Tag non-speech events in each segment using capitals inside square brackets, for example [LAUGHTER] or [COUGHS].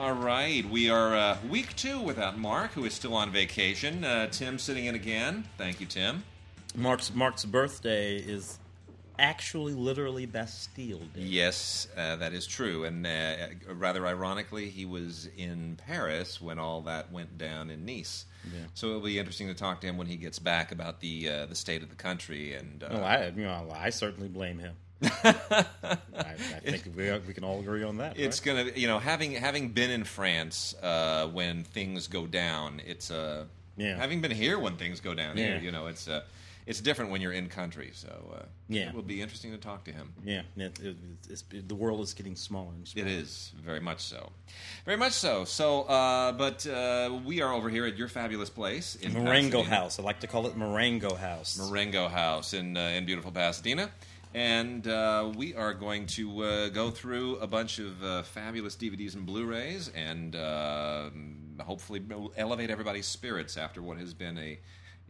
All right, we are uh, week two without Mark, who is still on vacation. Uh, Tim sitting in again. Thank you, Tim. Mark's Mark's birthday is actually literally Bastille Day. Yes, uh, that is true. And uh, rather ironically, he was in Paris when all that went down in Nice. Yeah. So it'll be interesting to talk to him when he gets back about the uh, the state of the country. And uh, Oh, I you know I certainly blame him. [LAUGHS] I, I think we, we can all agree on that. it's right? gonna, you know, having having been in France uh, when things go down, it's uh, Yeah. Having been here when things go down here, Yeah. you know, it's uh, it's different when you're in country. So uh, Yeah. it will be interesting to talk to him. yeah, it, it, it's, the world is getting smaller and smaller. It is very much so, very much so. So, uh, but uh, we are over here at your fabulous place in Marengo Pasadena. House. I like to call it Marengo House. Marengo House in uh, in beautiful Pasadena, and uh, we are going to uh, go through a bunch of uh, fabulous DVDs and Blu-rays, and uh, hopefully elevate everybody's spirits after what has been a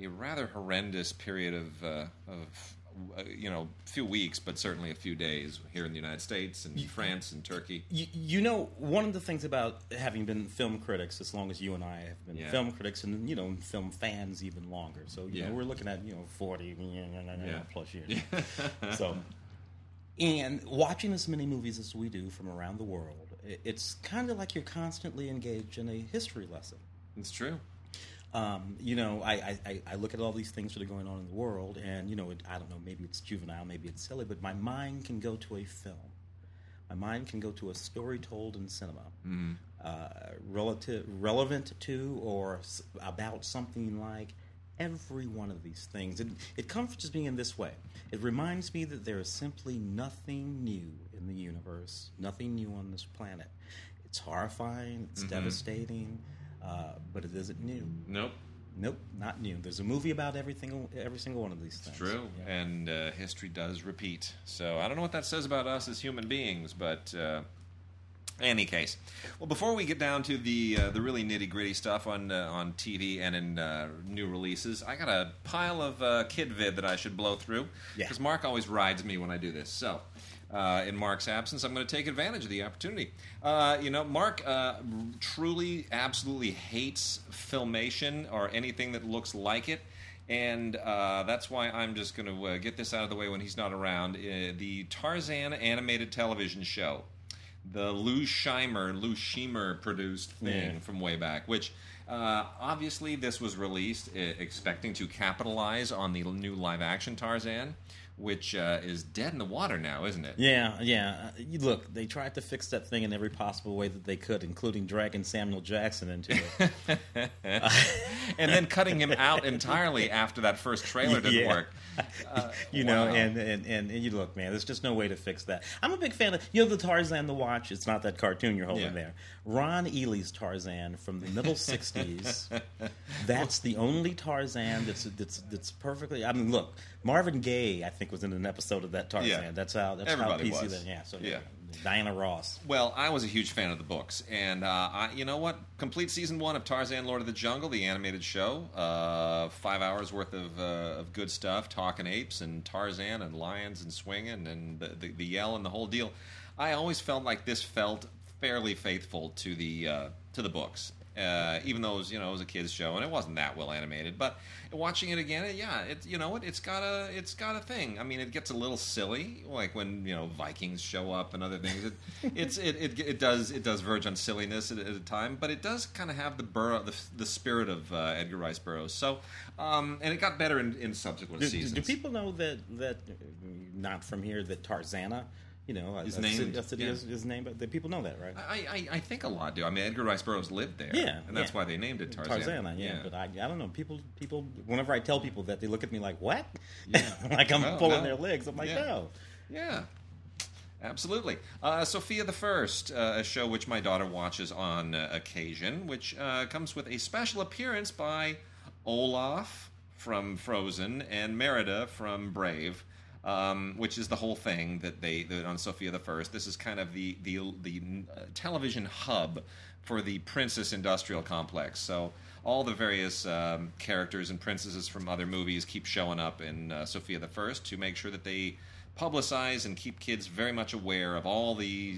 a rather horrendous period of uh, of. Uh, you know, a few weeks, but certainly a few days here in the United States and France and Turkey. You, you know, one of the things about having been film critics as long as you and I have been Yeah. film critics, and you know, film fans even longer. So you Yeah. know, we're looking at you know forty Yeah. plus years. [LAUGHS] so, and watching as many movies as we do from around the world, it's kind of like you're constantly engaged in a history lesson. It's true. Um, you know, I, I- I, look at all these things that are going on in the world, and you know, it, I don't know, maybe it's juvenile, maybe it's silly, but my mind can go to a film. My mind can go to a story told in cinema, uh, relative, relevant to or s- about something like every one of these things. It, it comforts me in this way. It reminds me that there is simply nothing new in the universe, nothing new on this planet. It's horrifying, it's devastating, uh, but it isn't new. Nope. Nope, not new. There's a movie about everything, every single one of these things. True, Yeah. and uh, history does repeat. So I don't know what that says about us as human beings, but uh, any case. Well, before we get down to the uh, the really nitty gritty stuff on uh, on TV and in uh, new releases, I got a pile of uh, kid vid that I should blow through Yeah. because Mark always rides me when I do this. So. Uh, in Mark's absence, I'm going to take advantage of the opportunity. Uh, you know, Mark uh, truly, absolutely hates filmation or anything that looks like it and uh, that's why I'm just going to uh, get this out of the way when he's not around. Uh, the Tarzan animated television show, the Lou Scheimer, Lou Scheimer produced thing Yeah. from way back, which uh, obviously this was released uh, expecting to capitalize on the new live action Tarzan, which uh, is dead in the water now, isn't it? Yeah, yeah. Uh, look, they tried to fix that thing in every possible way that they could, including dragging Samuel Jackson into it. [LAUGHS] and then cutting him out entirely after that first trailer didn't Yeah. work. [LAUGHS] Uh, you know, and, and, and, and you look, man, there's just no way to fix that. I'm a big fan of, you know, the Tarzan the Watch. It's not that cartoon you're holding Yeah. there. Ron Ely's Tarzan from the middle '60s. [LAUGHS] That's the only Tarzan that's that's that's perfectly. I mean, look, Marvin Gaye, I think, was in an episode of that Tarzan. Yeah. That's how that's Everybody how PC was. that. Yeah, so Yeah. Diana Ross. Well, I was a huge fan of the books, and uh, I, you know what? Complete season one of Tarzan: Lord of the Jungle, the animated show, uh, five hours worth of, uh, of good stuff, talking apes and Tarzan and lions and swinging and the, the, the yell and the whole deal. I always felt like this felt fairly faithful to the uh, to the books. Uh, even though it was, you know, it was a kids show and it wasn't that well animated, but watching it again, yeah, it, you know what, it's got a, it's got a thing. I mean, it gets a little silly, like when you know Vikings show up and other things. It, [LAUGHS] it's, it, it, it does, it does verge on silliness at, at a time, but it does kind of have the Burrow, the, the spirit of uh, Edgar Rice Burroughs. So, um, and it got better in, in subsequent Do, do, seasons. do people know that that not from here that Tarzana, you know, his a, a named, city, a city yeah. is, is named, but the people know that, right? I, I, I think a lot do. I mean, Edgar Rice Burroughs lived there, Yeah, and that's yeah. why they named it Tarzan. Tarzana, yeah, but I, I don't know. People, people. Whenever I tell people that, they look at me like, "What?" Yeah. [LAUGHS] like I'm No, pulling no. their legs. I'm like, Yeah. "No." Yeah, absolutely. Uh, Sofia the First, uh, a show which my daughter watches on uh, occasion, which uh, comes with a special appearance by Olaf from Frozen and Merida from Brave. Um, which is the whole thing that they that on Sofia the First. This is kind of the the the uh, television hub for the Princess Industrial Complex. So all the various um, characters and princesses from other movies keep showing up in uh, Sofia the First to make sure that they publicize and keep kids very much aware of all the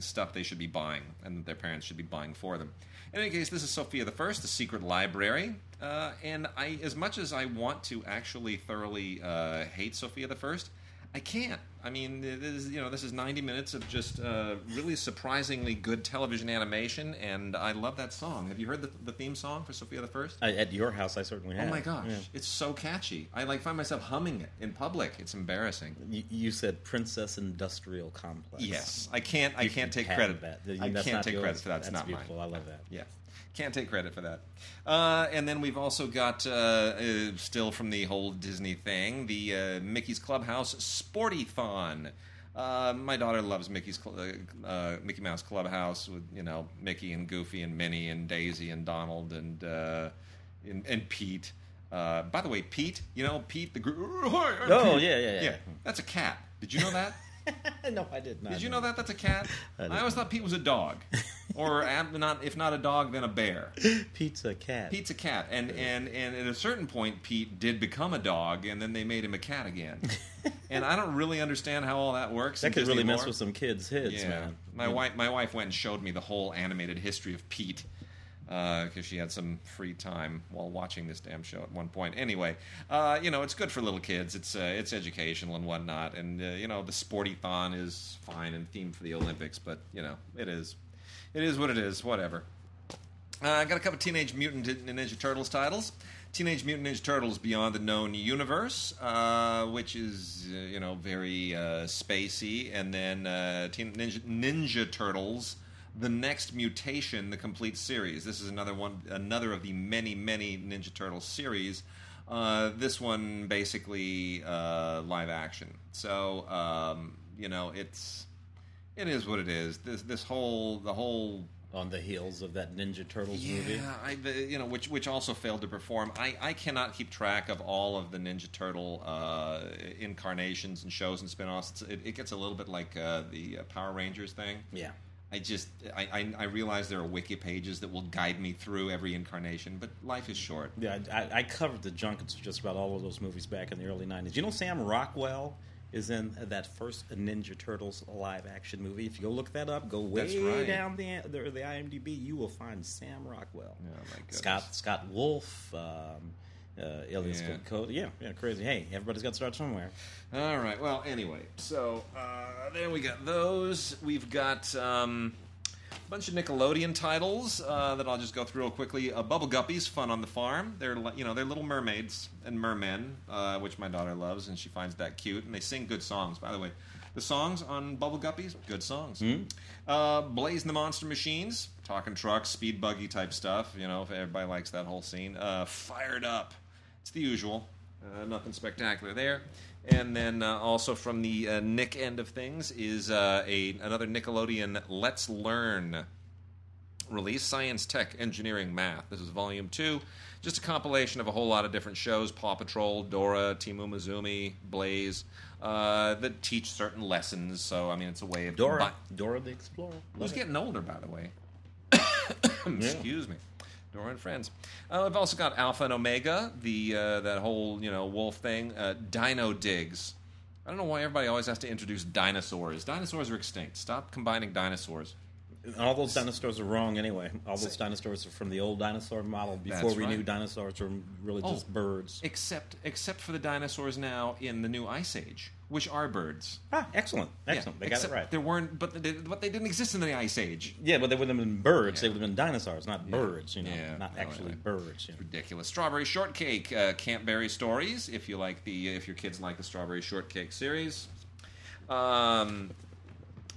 stuff they should be buying and that their parents should be buying for them. In any case, this is Sofia the First, the Secret Library, uh, and I, as much as I want to actually thoroughly uh, hate Sofia the First, I can't. I mean, it is, you know, this is 90 minutes of just uh, really surprisingly good television animation, and I love that song. Have you heard the, the theme song for Sofia the First? I, at your house, I certainly have. Oh my gosh, Yeah. it's so catchy. I like find myself humming it in public. It's embarrassing. You, you said Princess Industrial Complex. Yes, I can't. I You can't take credit. That. I can't take credit for that. It's That's not beautiful. mine. I love that. Yeah, can't take credit for that. Uh, and then we've also got, uh, uh, still from the whole Disney thing, the uh, Mickey's Clubhouse Sporty-thon. Uh, my daughter loves Mickey's Cl- uh, uh, Mickey Mouse Clubhouse with you know Mickey and Goofy and Minnie and Daisy and Donald and uh, and, and Pete. Uh, by the way, Pete, you know Pete the. Gr- Hi, Oh, Pete. yeah, yeah, yeah. Yeah, that's a cat. Did you know that? [LAUGHS] [LAUGHS] no, I did not. Did you know that that's a cat? [LAUGHS] I I, always thought Pete was a dog, or [LAUGHS] not if not a dog, then a bear. Pizza cat. Pete's a cat, and and and at a certain point, Pete did become a dog, and then they made him a cat again. and I don't really understand how all that works. that could really mess lore. with some kids' heads, Yeah, man. my wife my wife went and showed me the whole animated history of Pete because she had some free time while watching this damn show at one point. Anyway, uh, you know it's good for little kids. It's uh, it's educational and whatnot, and uh, you know the sporty-thon is fine and themed for the Olympics, but you know it is it is what it is. Whatever. Uh, I got a couple Teenage Mutant Ninja Turtles titles. Teenage Mutant Ninja Turtles Beyond the Known Universe, uh, which is uh, you know very uh, spacey, and then uh, Teen Ninja, Ninja Turtles: The Next Mutation, the complete series. This is another one, another of the many, many Ninja Turtles series. Uh, this one basically uh, live action. So um, you know it's it is what it is. This this whole the whole On the heels of that Ninja Turtles movie. yeah, I, you know, which which also failed to perform. I, I cannot keep track of all of the Ninja Turtle uh, incarnations and shows and spin-offs. It's, it, it gets a little bit like uh, the uh, Power Rangers thing. Yeah. I just I, I, I realize there are wiki pages that will guide me through every incarnation, but life is short. Yeah, I, I covered the junkets for just about all of those movies back in the early '90s. You know, Sam Rockwell is in that first Ninja Turtles live action movie. If you go look that up, go way right. down the, the the IMDb, you will find Sam Rockwell. Oh. Scott Scott Wolf, um, uh, Yeah. Cody. Yeah, yeah, crazy. Hey, everybody's got to start somewhere. All right. Well, anyway, so uh, there we got those. We've got um, a bunch of Nickelodeon titles uh, that I'll just go through real quickly. Uh, Bubble Guppies, Fun on the Farm. They're you know they're little mermaids and mermen, uh, which my daughter loves, and she finds that cute. And they sing good songs, by the way. The songs on Bubble Guppies, good songs. Uh, Blaze and the Monster Machines, talking trucks, speed buggy type stuff. You know, if everybody likes that whole scene. Uh, Fired Up, it's the usual. Uh, nothing spectacular there. And then uh, also from the uh, Nick end of things is uh, a another Nickelodeon Let's Learn release science tech engineering math. This is volume two. Just a compilation of a whole lot of different shows. Paw patrol dora Team Umizoomi blaze uh, that teach certain lessons. So i mean it's a way of Dora, Dora the Explorer. who's getting older by the way? [COUGHS] Excuse me Dora and Friends. Uh, we've also got Alpha and Omega, the uh, that whole you know wolf thing. Uh, Dino Digs. I don't know why everybody always has to introduce dinosaurs. Dinosaurs are extinct. Stop combining dinosaurs. All those dinosaurs are wrong anyway. All those dinosaurs are from the old dinosaur model before That's we right. knew dinosaurs were really Oh. just birds. Except except for the dinosaurs now in the new Ice Age, which are birds. Ah, excellent, excellent. Yeah, they got it right. There weren't, but they, but they didn't exist in the Ice Age. Yeah, but they wouldn't have been birds. They would have been dinosaurs, not birds. You know, Yeah, not well, actually anyway. birds. You know. ridiculous. Strawberry shortcake, uh, Campberry stories. If you like the, if your kids like the strawberry shortcake series, um,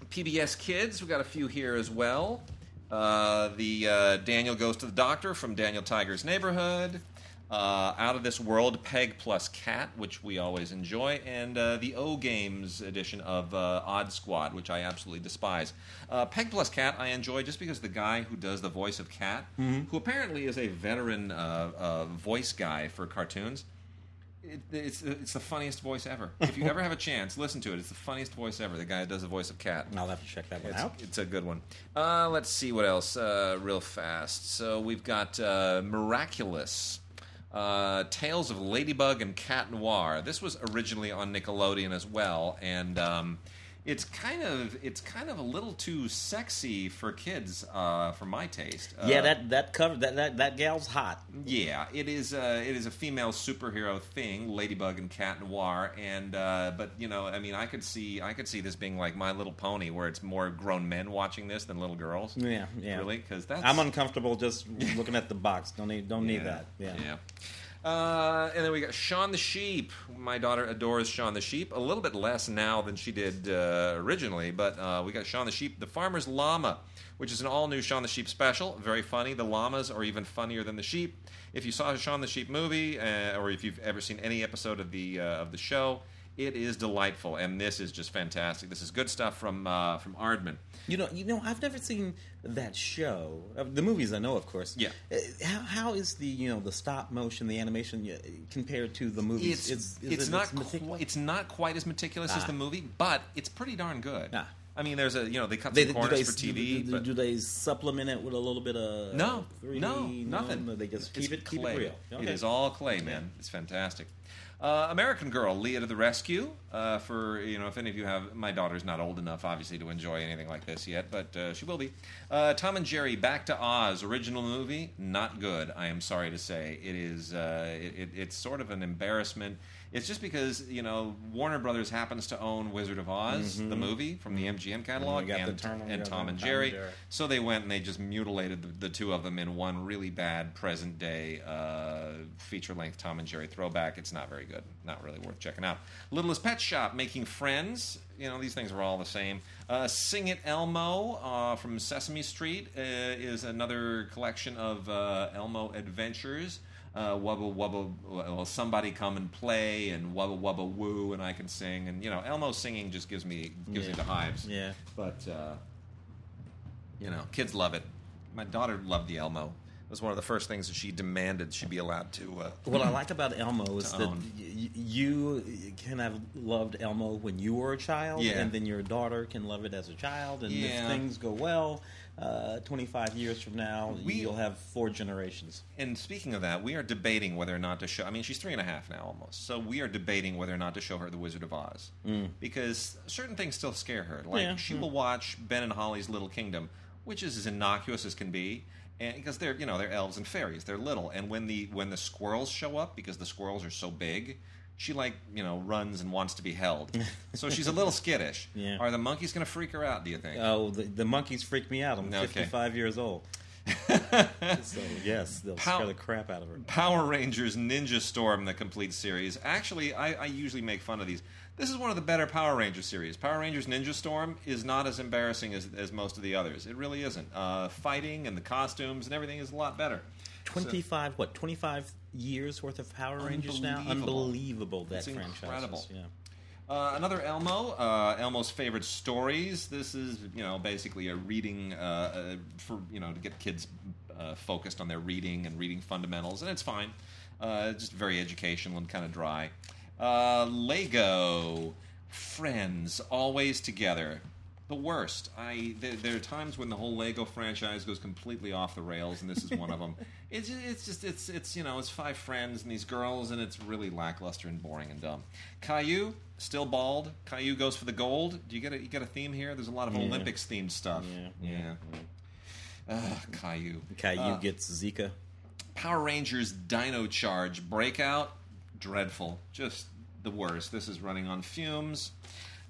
PBS Kids. We got a few here as well. Uh, the uh, Daniel goes to the doctor from Daniel Tiger's Neighborhood. Uh, Out of This World, Peg plus Cat, which we always enjoy, and uh, the O Games edition of uh, Odd Squad, which I absolutely despise. Uh, Peg plus Cat, I enjoy just because the guy who does the voice of Cat, who apparently is a veteran uh, uh, voice guy for cartoons, it, it's it's the funniest voice ever. If you [LAUGHS] ever have a chance, listen to it. It's the funniest voice ever. The guy who does the voice of Cat. I'll have to check that one It's, out. it's a good one. Uh, let's see what else, uh, real fast. So we've got uh, Miraculous. Uh, Tales of Ladybug and Cat Noir. This was originally on Nickelodeon as well, and um, it's kind of it's kind of a little too sexy for kids uh, for my taste. yeah, Uh, that that cover that that, that gal's hot. yeah, it is. Uh, it is a female superhero thing, Ladybug and Cat Noir, and uh, but you know, I mean, I could see, I could see this being like My Little Pony, where it's more grown men watching this than little girls. Yeah, yeah. Really? Because that's I'm uncomfortable just looking at the box. Don't need don't need yeah, that. Yeah. yeah. Uh, and then we got Shaun the Sheep. My daughter adores Shaun the Sheep. A little bit less now than she did uh, originally, but uh, we got Shaun the Sheep, the Farmer's Llama, which is an all new Shaun the Sheep special. Very funny. The llamas are even funnier than the sheep. If you saw a Shaun the Sheep movie, uh, or if you've ever seen any episode of the uh, of the show, it is delightful, and this is just fantastic. This is good stuff from uh, from Aardman. You know, you know, I've never seen that show. Uh, The movies I know, of course. Yeah. Uh, How, how is the you know the stop motion, the animation uh, compared to the movies? It's it's it- not qu- it's not quite as meticulous as Ah. the movie, but it's pretty darn good. Ah. I mean, there's a you know they cut They, some do corners they for TV, do, do, but do they supplement it with a little bit of no, 3D? no, nothing. No, they just keep It's it keep clay. it real. It Okay. is all clay, man. It's fantastic. Uh, American Girl, Lea to the rescue. Uh, for you know, if any of you have, my daughter's not old enough, obviously, to enjoy anything like this yet, but uh, she will be. Uh, Tom and Jerry, Back to Oz, original movie, not good. I am sorry to say, it is. Uh, it, it, it's sort of an embarrassment. It's just because you know Warner Brothers happens to own Wizard of Oz, the movie from the MGM catalog, Mm-hmm. and, Turner- and Tom and Tom Jerry. and Jerry. So they went and they just mutilated the, the two of them in one really bad present day uh, feature length Tom and Jerry throwback. It's not very good. Not really worth checking out. Littlest Pet Shop, Making Friends. You know, these things are all the same. Uh, Sing It Elmo uh, from Sesame Street uh, is another collection of uh, Elmo adventures. Uh, wubba wubba, well, somebody come and play, and wubba wubba woo, and I can sing, and you know, Elmo singing just gives me gives me the hives. Yeah. But uh, you know, kids love it. My daughter loved the Elmo. It was one of the first things that she demanded she be allowed to. Uh, What I like about Elmo is that y- you can have loved Elmo when you were a child, Yeah. and then your daughter can love it as a child. And Yeah. if things go well, uh, 25 years from now, We- you'll have four generations. and speaking of that, we are debating whether or not to show. I mean, she's three and a half now, almost. So we are debating whether or not to show her The Wizard of Oz because certain things still scare her. Like Yeah, she mm. will watch Ben and Holly's Little Kingdom, which is as innocuous as can be. And because they're you know they're elves and fairies, they're little, and when the when the squirrels show up, because the squirrels are so big, she like you know runs and wants to be held. [LAUGHS] so she's a little skittish. Yeah. Are the monkeys going to freak her out? Do you think? Oh, the, the monkeys freak me out. I'm Okay. 55 years old. [LAUGHS] so, yes, they'll scare the crap out of her. Power Rangers Ninja Storm, the complete series. Actually, I, I usually make fun of these. This is one of the better Power Ranger series. Power Rangers Ninja Storm is not as embarrassing as, as most of the others. It really isn't. Uh, fighting and the costumes and everything is a lot better. 25, what, 25 years worth of Power Rangers now? Unbelievable. That It's franchise. incredible. is, Yeah. Uh, another Elmo, uh, Elmo's favorite stories. This is, you know, basically a reading uh, uh, for, you know, to get kids uh, focused on their reading and reading fundamentals, and it's fine. Uh, just very educational and kind of dry. Uh, Lego, Friends, always together. The worst. I there, there are times when the whole Lego franchise goes completely off the rails, and this is one of them. [LAUGHS] It's just, it's just it's it's you know it's five friends and these girls, and it's really lackluster and boring and dumb. Caillou still bald. Caillou goes for the gold. Do you get a you get a theme here? There's a lot of Yeah. Olympics themed stuff. Yeah, yeah, Ugh, Caillou. Caillou Uh, gets Zika. Power Rangers Dino Charge Breakout, dreadful, just the worst. This is running on fumes.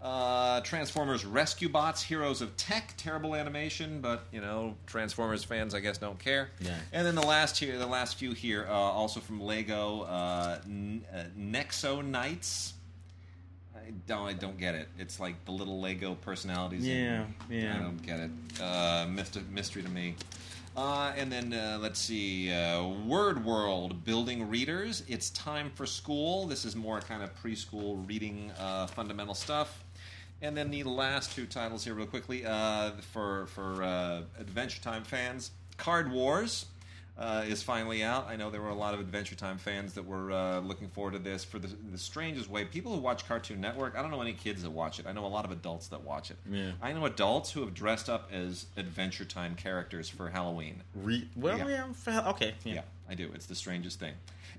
Uh, Transformers Rescue Bots, Heroes of Tech, terrible animation, but you know Transformers fans, I guess, don't care. Yeah. And then the last here, the last few here, uh, also from Lego, uh, N- uh, Nexo Knights. I don't, I don't get it. It's like the little Lego personalities. Yeah, yeah. I don't get it. Uh, mystery, mystery to me. Uh, and then uh, let's see, uh, Word World building readers. It's time for school. This is more kind of preschool reading uh, fundamental stuff. And then the last two titles here, real quickly, uh, for for uh, Adventure Time fans, Card Wars. Uh, is finally out. I know there were a lot of Adventure Time fans that were uh, looking forward to this for the, the strangest way. People who watch Cartoon Network, I don't know any kids that watch it. I know a lot of adults that watch it. Yeah. I know adults who have dressed up as Adventure Time characters for Halloween. Re- well, Yeah. yeah. okay. Yeah. Yeah. I do. It's the strangest thing.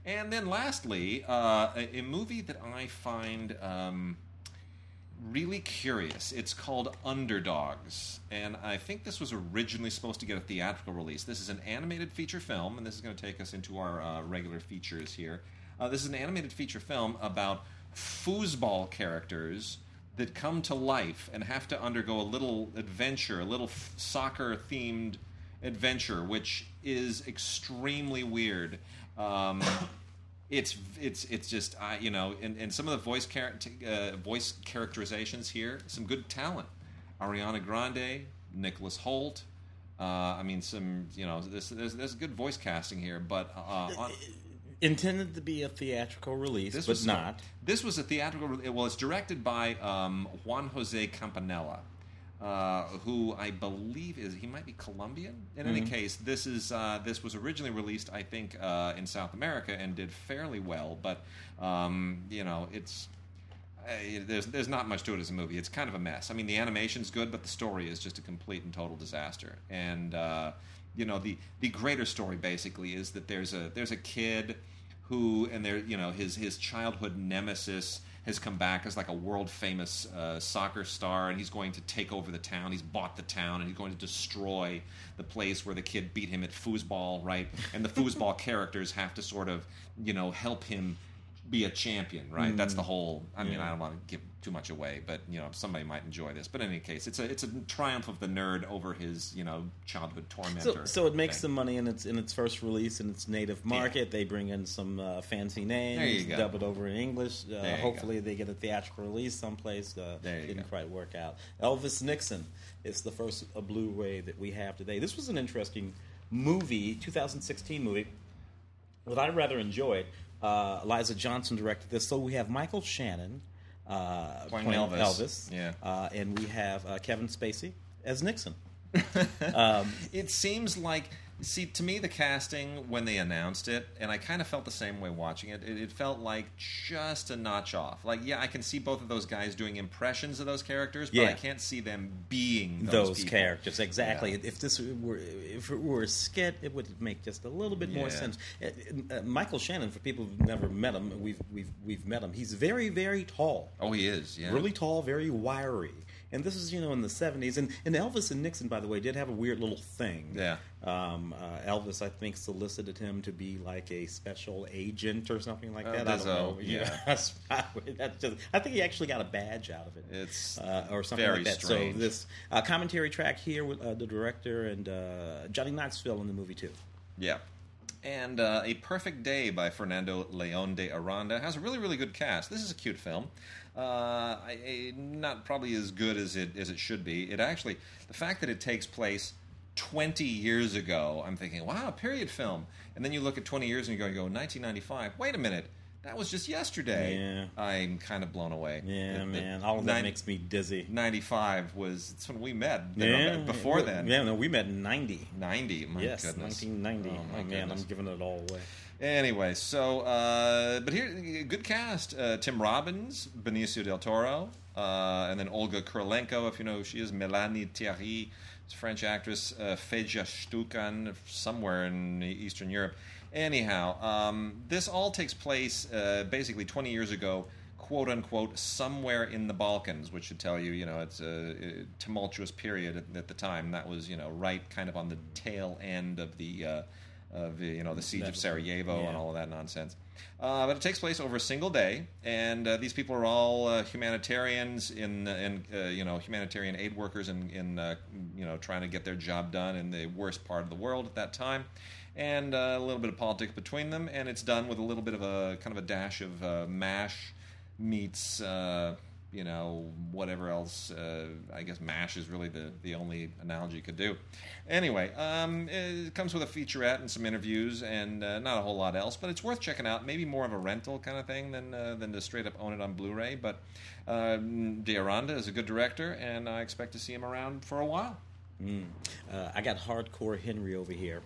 And then lastly, uh, a, a movie that I find um, really curious. It's called Underdogs, and I think this was originally supposed to get a theatrical release. This is an animated feature film, and this is going to take us into our uh, regular features here. Uh, this is an animated feature film about foosball characters that come to life and have to undergo a little adventure, a little f- soccer themed adventure, which is extremely weird. Um, it's it's it's just I you know, and, and some of the voice char- uh, voice characterizations here, some good talent. Ariana Grande, Nicholas Hoult. Uh, I mean, some you know, there's, there's there's good voice casting here, but uh, on, Intended to be a theatrical release, this but was not. This was a theatrical. Well, it's directed by um, Juan Jose Campanella, uh, who I believe is he might be Colombian. In any case, this is uh, this was originally released, I think, uh, in South America and did fairly well. But um, you know, it's. Uh, there's there's not much to it as a movie. It's kind of a mess. I mean, the animation's good, but the story is just a complete and total disaster. And uh, you know, the the greater story basically is that there's a there's a kid who and there you know his his childhood nemesis has come back as like a world famous uh, soccer star and he's going to take over the town. He's bought the town and he's going to destroy the place where the kid beat him at foosball right? And the [LAUGHS] foosball characters have to sort of you know help him be a champion right? That's the whole i mean i don't want to give too much away but you know somebody might enjoy this but in any case it's a it's a triumph of the nerd over his you know childhood tormentor So, so it makes thing. some money in its in its first release in its native market. They bring in some uh, fancy names, There you go. dub it over in English. Uh, hopefully, they get a theatrical release someplace. Uh, There you didn't go. quite work out. Elvis Nixon is the first uh, Blu-ray that we have today. This was an interesting movie, 2016 movie that I rather enjoyed. Uh, Eliza Johnson directed this. So we have Michael Shannon uh, Playing Elvis. Elvis, Yeah. uh, and we have uh, Kevin Spacey as Nixon. [LAUGHS] it seems like see to me the casting when they announced it and i kind of felt the same way watching it it, it felt like just a notch off like yeah i can see both of those guys doing impressions of those characters but Yeah. i can't see them being those, those, characters exactly. Yeah. If this were if it were a skit, it would make just a little bit more sense. Uh, uh, Michael Shannon, for people who've never met him, we've we've we've met him. He's very very tall, oh he is yeah really tall, very wiry. And this is you know in the seventies, and, and Elvis and Nixon, by the way, did have a weird little thing. Yeah. Um, uh, Elvis, I think, solicited him to be like a special agent or something like Uh, that. I don't know. [LAUGHS] yeah. [LAUGHS] that's, that's just. I think he actually got a badge out of it It's uh, or something very like that. strange. So this uh, commentary track here with uh, the director and uh, Johnny Knoxville in the movie too. Yeah. And uh, A Perfect Day by Fernando Leon de Aranoa has a really, really good cast. This is a cute film. Uh, I, not probably as good as it as it should be. It actually, the fact that it takes place 20 years ago, I'm thinking, wow, period film. And then you look at 20 years and you go, you go 1995. Wait a minute, that was just yesterday. Yeah. I'm kind of blown away. Yeah, That- that man, all of that nine- makes me dizzy. 95 was it's when we met. Know, before then, Yeah, no, we met in '90. 90. My yes, goodness. 1990. Oh, my Oh, man, goodness. I'm giving it all away. Anyway, so uh, but here, good cast: uh, Tim Robbins, Benicio del Toro, uh, and then Olga Kurylenko, if you know who she is, Melanie Thierry, French actress, uh, Fedja Stukan, somewhere in Eastern Europe. Anyhow, um, this all takes place uh, basically 20 years ago, quote unquote, somewhere in the Balkans, which should tell you, you know, it's a, a tumultuous period at, at the time. That was, you know, right kind of on the tail end of the. Uh, of the, you know the siege of Sarajevo and all of that nonsense. Uh, but it takes place over a single day, and uh, these people are all uh, humanitarians in in uh, you know humanitarian aid workers in in uh, you know trying to get their job done in the worst part of the world at that time. And uh, a little bit of politics between them, and it's done with a little bit of a kind of a dash of uh, mash meets uh, you know whatever else. Uh, I guess mash is really the the only analogy you could do. Anyway, um, it comes with a featurette and some interviews, and uh, not a whole lot else. But it's worth checking out. Maybe more of a rental kind of thing than uh, than to straight up own it on Blu-ray. But uh, De is a good director, and I expect to see him around for a while. Uh, I got hardcore Henry over here.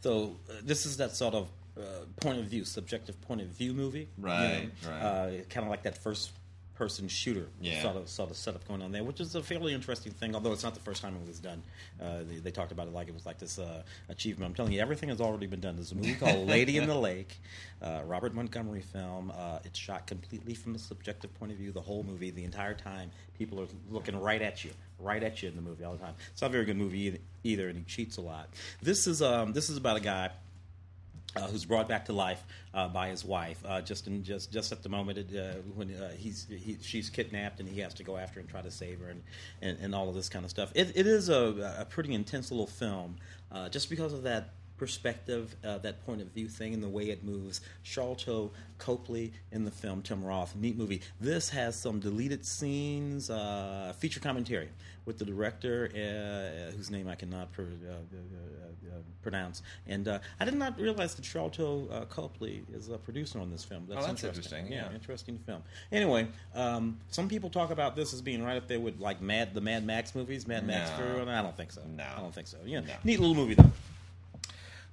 So uh, this is that sort of uh, point of view, subjective point of view movie, Right, right. Uh, kind of like that first person shooter Yeah. sort of sort of setup going on there, which is a fairly interesting thing. Although it's not the first time it was done. Uh, they, they talked about it like it was like this uh, achievement. I'm telling you, everything has already been done. There's a movie [LAUGHS] called Lady in the Lake, uh, Robert Montgomery film. Uh, it's shot completely from a subjective point of view. The whole movie, the entire time, people are looking right at you, right at you in the movie all the time. It's not a very good movie either, either and he cheats a lot. This is um, this is about a guy uh, who's brought back to life uh, by his wife. Uh, just in just just at the moment uh, when uh, he's he, she's kidnapped and he has to go after and try to save her and, and, and all of this kind of stuff. It, it is a, a pretty intense little film, uh, just because of that perspective, uh, that point of view thing, and the way it moves. Sharlto Copley in the film, Tim Roth, neat movie. This has some deleted scenes, uh, feature commentary with the director, uh, whose name I cannot pr- uh, uh, uh, uh, pronounce. And uh, I did not realize that Sharlto uh, Copley is a producer on this film. That's, Oh, that's interesting, yeah. interesting film. Anyway, um, some people talk about this as being right up there with like Mad, the Mad Max movies, Mad Max. No. Fury I don't think so. No. I don't think so. Yeah, No. neat little movie though.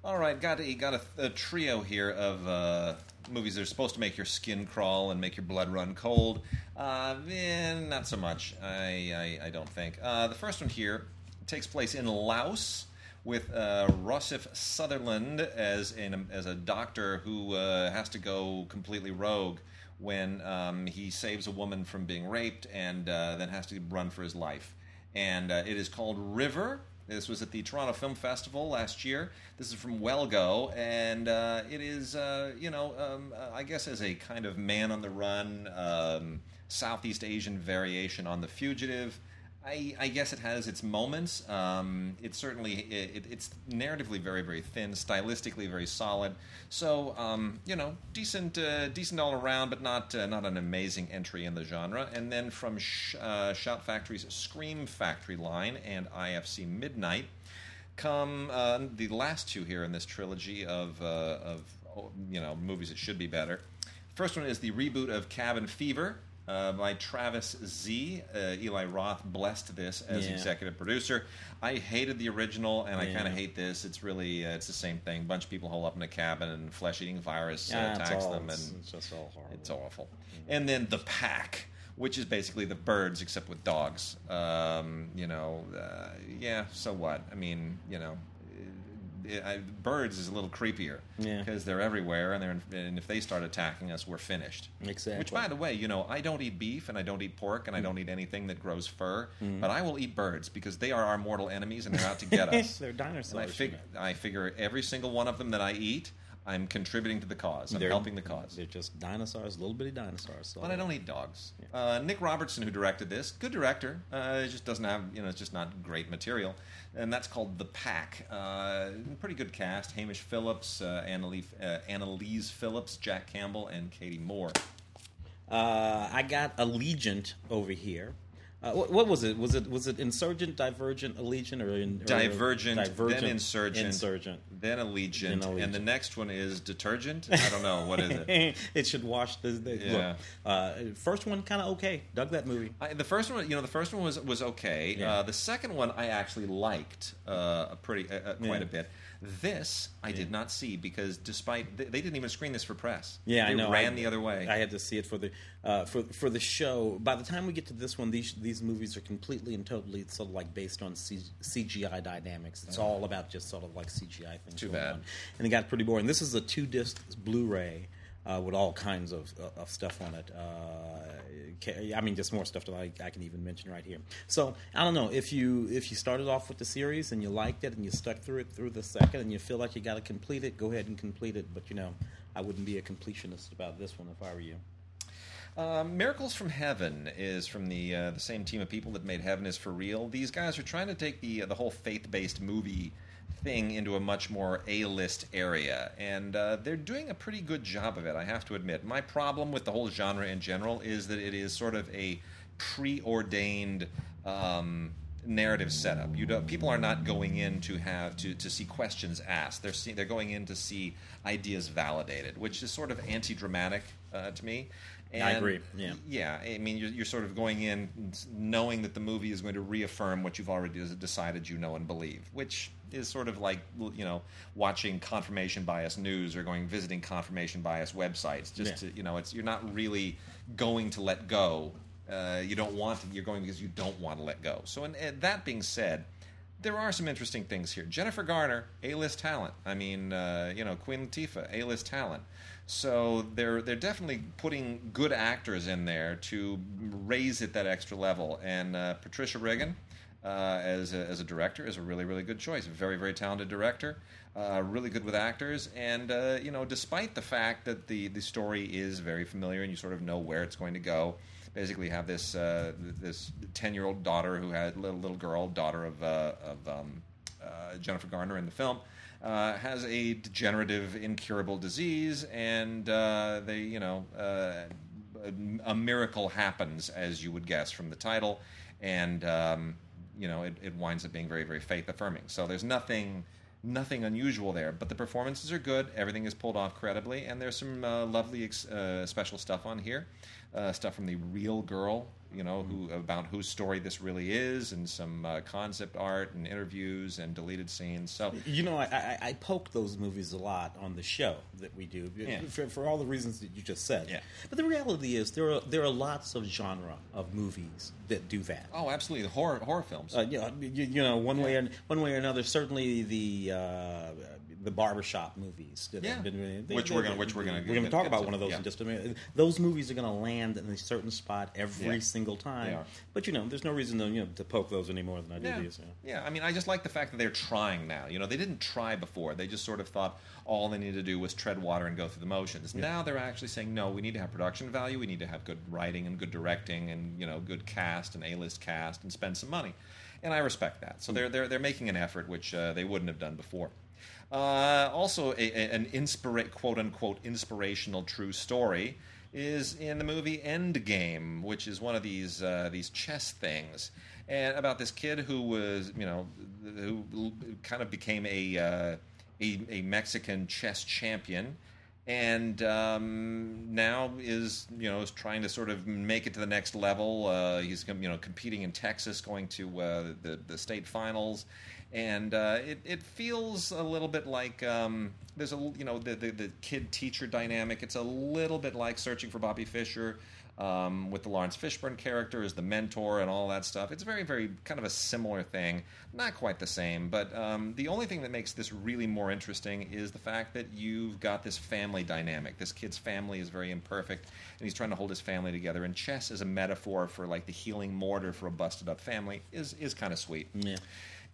All right, got a, got a, a trio here of uh, movies that are supposed to make your skin crawl and make your blood run cold. Uh, eh, not so much, I, I, I don't think. Uh, the first one here takes place in Laos with uh, Rossif Sutherland as an, as a doctor who uh, has to go completely rogue when um, he saves a woman from being raped and uh, then has to run for his life. And uh, it is called River. This was at the Toronto Film Festival last year. This is from Well Go, and uh, it is, uh, you know, um, I guess as a kind of man on the run, um, Southeast Asian variation on The Fugitive. I, I guess it has its moments. Um, it's certainly it, it's narratively very very thin, stylistically very solid. So um, you know, decent uh, decent all around, but not uh, not an amazing entry in the genre. And then from Sh- uh, Shout Factory's Scream Factory line and IFC Midnight come uh, the last two here in this trilogy of uh, of you know movies that should be better. First one is the reboot of Cabin Fever. Uh, by Travis Z. Uh, Eli Roth blessed this as Yeah. executive producer. I hated the original, and I Yeah. kind of hate this. It's really uh, it's the same thing. bunch of people hole up in a cabin, and flesh-eating virus uh, Yeah, attacks all- them, it's, and it's just all horrible. it's awful. And then the pack, which is basically the birds except with dogs. Um, you know, uh, yeah. So what? I mean, you know, it, I, birds is a little creepier Yeah. because they're everywhere, and they're and if they start attacking us, we're finished. Exactly. Which, by the way, you know, I don't eat beef and I don't eat pork and I don't eat anything that grows fur, Mm-hmm. but I will eat birds because they are our mortal enemies and they're out to get [LAUGHS] us. They're dinosaurs. And I, fig- I figure every single one of them that I eat, I'm contributing to the cause. I'm They're- helping the cause. They're just dinosaurs, little bitty dinosaurs. So But I don't eat dogs. Uh, Nick Robertson, who directed this, good director. Uh, it just doesn't have, you know, it's just not great material. And that's called The Pack. Uh, pretty good cast: Hamish Phillips, uh, Annalise, uh, Annalise Phillips, Jack Campbell, and Katie Moore. Uh, I got Allegiant over here. Uh, what, what was it? Was it was it Insurgent, Divergent, Allegiant, or, in, or Divergent, Divergent, then Insurgent, Insurgent. then Allegiant, Then Allegiant. and the next one is Detergent. [LAUGHS] I don't know what is it. [LAUGHS] it should wash the. the Yeah. Look, uh, first one kind of okay. Dug that movie. I, the first one, you know, the first one was was okay. Yeah. Uh, the second one I actually liked uh, a pretty uh, quite Yeah. a bit. This I did not see because despite they, they didn't even screen this for press. Yeah, they I know. Ran I, the other way. I had to see it for the uh, for for the show. By the time we get to this one, these these movies are completely and totally sort of like based on C, CGI dynamics. It's all about just sort of like CGI things. Too going bad. on. And it got pretty boring. This is a two disc Blu-ray. Uh, with all kinds of, of stuff on it. Uh, I mean, just more stuff that I, I can even mention right here. So I don't know if you if you started off with the series and you liked it and you stuck through it through the second and you feel like you got to complete it, go ahead and complete it. But you know, I wouldn't be a completionist about this one if I were you. Um, Miracles from Heaven is from the uh, the same team of people that made Heaven is for Real. These guys are trying to take the the whole faith based movie thing into a much more A list area, and uh, they're doing a pretty good job of it. I have to admit. My problem with the whole genre in general is that it is sort of a preordained. Um, narrative setup you don't, people are not going in to have to, to see questions asked they're see, they're going in to see ideas validated which is sort of anti-dramatic uh, to me I agree, yeah. yeah, I mean, you're, you're sort of going in knowing that the movie is going to reaffirm what you've already decided you know and believe, which is sort of like you know watching confirmation bias news or going visiting confirmation bias websites. Just Yeah. to, you know, it's you're not really going to let go. Uh, you don't want to. You're going because you don't want to let go. So, and, and that being said, there are some interesting things here. Jennifer Garner, A-list talent. I mean, uh, you know, Queen Latifah, A-list talent. So they're they're definitely putting good actors in there to raise it that extra level. And uh, Patricia Riggen, uh, as a, as a director, is a really really good choice. Very very talented director. Uh, really good with actors, and uh, you know, despite the fact that the the story is very familiar and you sort of know where it's going to go, basically have this uh, this ten year old daughter who had little little girl, daughter of uh, of um, uh, Jennifer Garner in the film. Uh, has a degenerative, incurable disease, and uh, they, you know, uh, a, miracle happens, as you would guess from the title, and um, you know, it, it winds up being very, very faith affirming. So there's nothing nothing unusual there, but the performances are good. Everything is pulled off credibly, and there's some uh, lovely ex- uh, special stuff on here. Uh, stuff from the real girl, you know, who about whose story this really is, and some uh, concept art and interviews and deleted scenes. So You know, I, I, I poke those movies a lot on the show that we do Yeah. for, for all the reasons that you just said. Yeah. But the reality is, there are there are lots of genre of movies that do that. oh, absolutely, horror horror films. Uh, you, know, you, you know, one way or one way or another. Certainly, the uh, the barbershop movies. That Yeah. have been, Which we're gonna- which we're gonna we're going to talk about one of those Yeah. in just a minute. Those movies are going to land in a certain spot every Yeah. single time. They are. But you know, there's no reason to you know to poke those any more than I do Yeah. these. Yeah. yeah, I mean, I just like the fact that they're trying now. You know, they didn't try before. They just sort of thought all they needed to do was tread water and go through the motions. Now they're actually saying, no, we need to have production value. We need to have good writing and good directing and you know good cast and A-list cast and spend some money. And I respect that. So they're they're they're making an effort which uh, they wouldn't have done before. Uh, also, a, a, an inspira- quote unquote inspirational true story is in the movie Endgame, which is one of these uh, these chess things, and about this kid who was you know who kind of became a uh, a, a Mexican chess champion. And um, now is you know is trying to sort of make it to the next level. Uh, he's you know competing in Texas, going to uh, the the state finals, and uh, it, it feels a little bit like um, there's a you know the, the, the kid teacher dynamic. It's a little bit like searching for Bobby Fischer um, with the Laurence Fishburne character as the mentor and all that stuff. It's very very kind of a similar thing, not quite the same. But um, the only thing that makes this really more interesting is the fact that you've got this family dynamic. This kid's family is very imperfect, and he's trying to hold his family together. And chess is a metaphor for like the healing mortar for a busted up family is is kind of sweet. Yeah.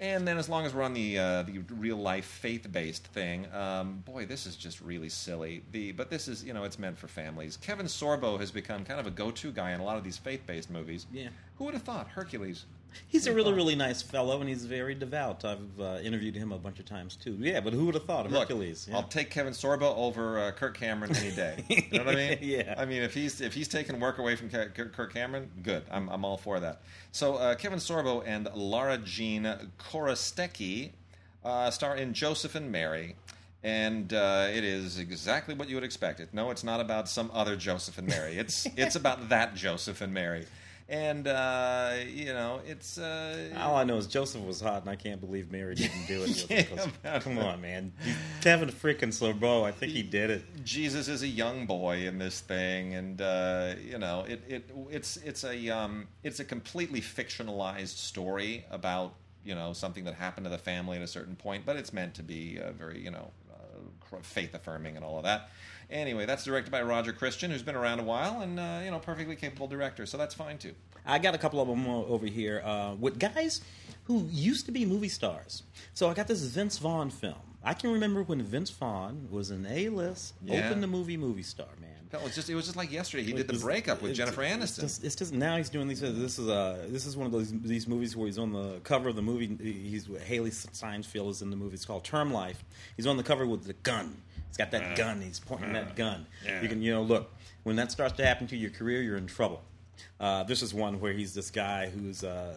And then, as long as we're on the uh, the real life faith based thing, um, boy, this is just really silly. The but this is you know it's meant for families. Kevin Sorbo has become kind of a go to guy in a lot of these faith based movies. Yeah. Who would have thought Hercules? He's a really, really nice fellow, and he's very devout. I've uh, interviewed him a bunch of times too. Yeah, but who would have thought of Look, Hercules? Yeah. I'll take Kevin Sorbo over uh, Kirk Cameron any day. You know what I mean? [LAUGHS] Yeah. I mean, if he's if he's taking work away from Kirk Cameron, good. I'm I'm all for that. So uh, Kevin Sorbo and Lara Jean Chorostecki uh, star in Joseph and Mary. And uh, it is exactly what you would expect. It. No, it's not about some other Joseph and Mary. It's it's about that Joseph and Mary, and uh, you know it's uh, All I know is Joseph was hot, and I can't believe Mary didn't do it. [LAUGHS] Yeah, him, 'cause- about come on, man. Kevin freaking Sorbo, I think he did it. Jesus is a young boy in this thing, and uh, you know, it, it it's it's a um, it's a completely fictionalized story about you know something that happened to the family at a certain point, but it's meant to be uh, very you know uh, faith affirming and all of that. Anyway, that's directed by Roger Christian, who's been around a while and uh, you know perfectly capable director, so that's fine too. I got a couple of them over here uh, with guys who used to be movie stars. So I got this Vince Vaughn film. I can remember when Vince Vaughn was an A-list, Yeah. open the movie movie star, man. Hell, it's just it was just like yesterday. He did the It's- breakup with it's- Jennifer It's Aniston. just, it's just now he's doing these. This is uh this is one of those these movies where he's on the cover of the movie. He's Hailee Steinfeld is in the movie. It's called Term Life. He's on the cover with the gun. He's got that gun. He's pointing that gun. yeah. You can you know look when that starts to happen to your career, you're in trouble. Uh, this is one where he's this guy who's uh,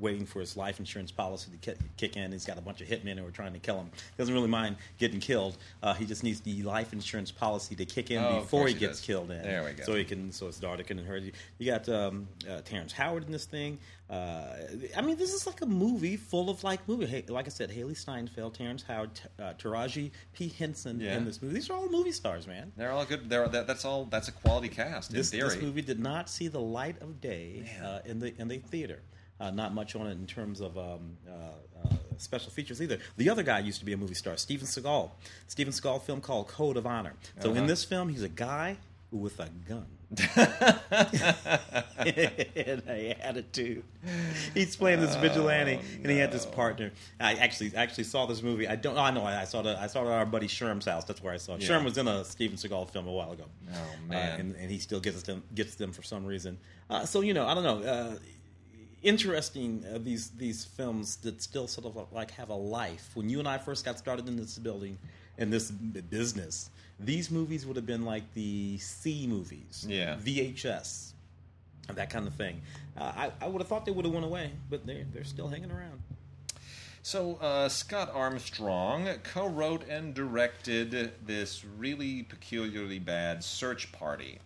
waiting for his life insurance policy to ki- kick in. He's got a bunch of hitmen who are trying to kill him. He doesn't really mind getting killed. Uh, he just needs the life insurance policy to kick in Oh, before he he gets killed in. There we go. So he can, so his daughter can hurt you. You got um, uh, Terrence Howard in this thing. Uh, I mean, this is like a movie full of like movie. Hey, like I said, Hailee Steinfeld, Terrence Howard, uh, Taraji P Henson Yeah. in this movie. These are all movie stars, man. They're all good. They're that, that's all. That's a quality cast in This, theory. this movie did not see the light of day uh, in the in the theater. Uh, not much on it in terms of um, uh, uh, special features either. The other guy used to be a movie star, Steven Seagal. Steven Seagal film called Code of Honor. So Uh-huh. in this film, he's a guy with a gun [LAUGHS] and a attitude. He's playing this vigilante, and he had this partner. I actually actually saw this movie. I don't. Oh, I know. I saw the. I saw it at our buddy Sherm's house. That's where I saw it. Yeah. Sherm was in a Steven Seagal film a while ago. Oh, Uh, man. and, and he still gets them gets them for some reason. Uh, so you know, I don't know. Uh, interesting uh, these these films that still sort of like have a life. When you and I first got started in this building in this business, these movies would have been like the C movies, Yeah. VHS, that kind of thing. Uh, I, I would have thought they would have went away, but they they're still hanging around. So uh, Scott Armstrong co-wrote and directed this really peculiarly bad Search Party.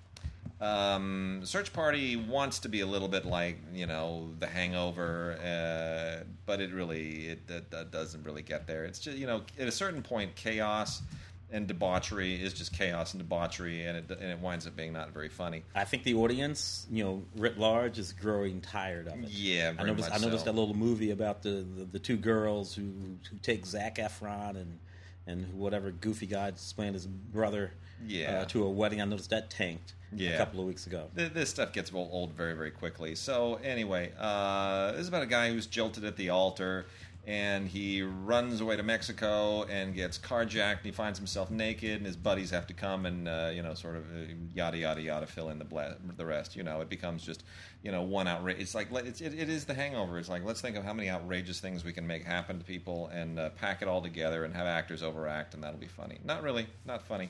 Um, Search Party wants to be a little bit like you know The Hangover, uh, but it really it, it, it doesn't really get there. It's just you know at a certain point chaos and debauchery is just chaos and debauchery, and it and it winds up being not very funny. I think the audience, you know, writ large, is growing tired of it. Yeah, I noticed. much I noticed so. that little movie about the, the, the two girls who who take Zac Efron and and whatever goofy guy's playing his brother Yeah. uh, to a wedding. I noticed that tanked Yeah. a couple of weeks ago. This stuff gets old, old very, very quickly. So anyway, uh, this is about a guy who's jilted at the altar, and he runs away to Mexico and gets carjacked. And he finds himself naked, and his buddies have to come and uh, you know, sort of uh, yada yada yada, fill in the ble- the rest. You know, it becomes just you know one outrage. It's like it's, it, it is the Hangover. It's like let's think of how many outrageous things we can make happen to people and uh, pack it all together and have actors overact, and that'll be funny. Not really, not funny.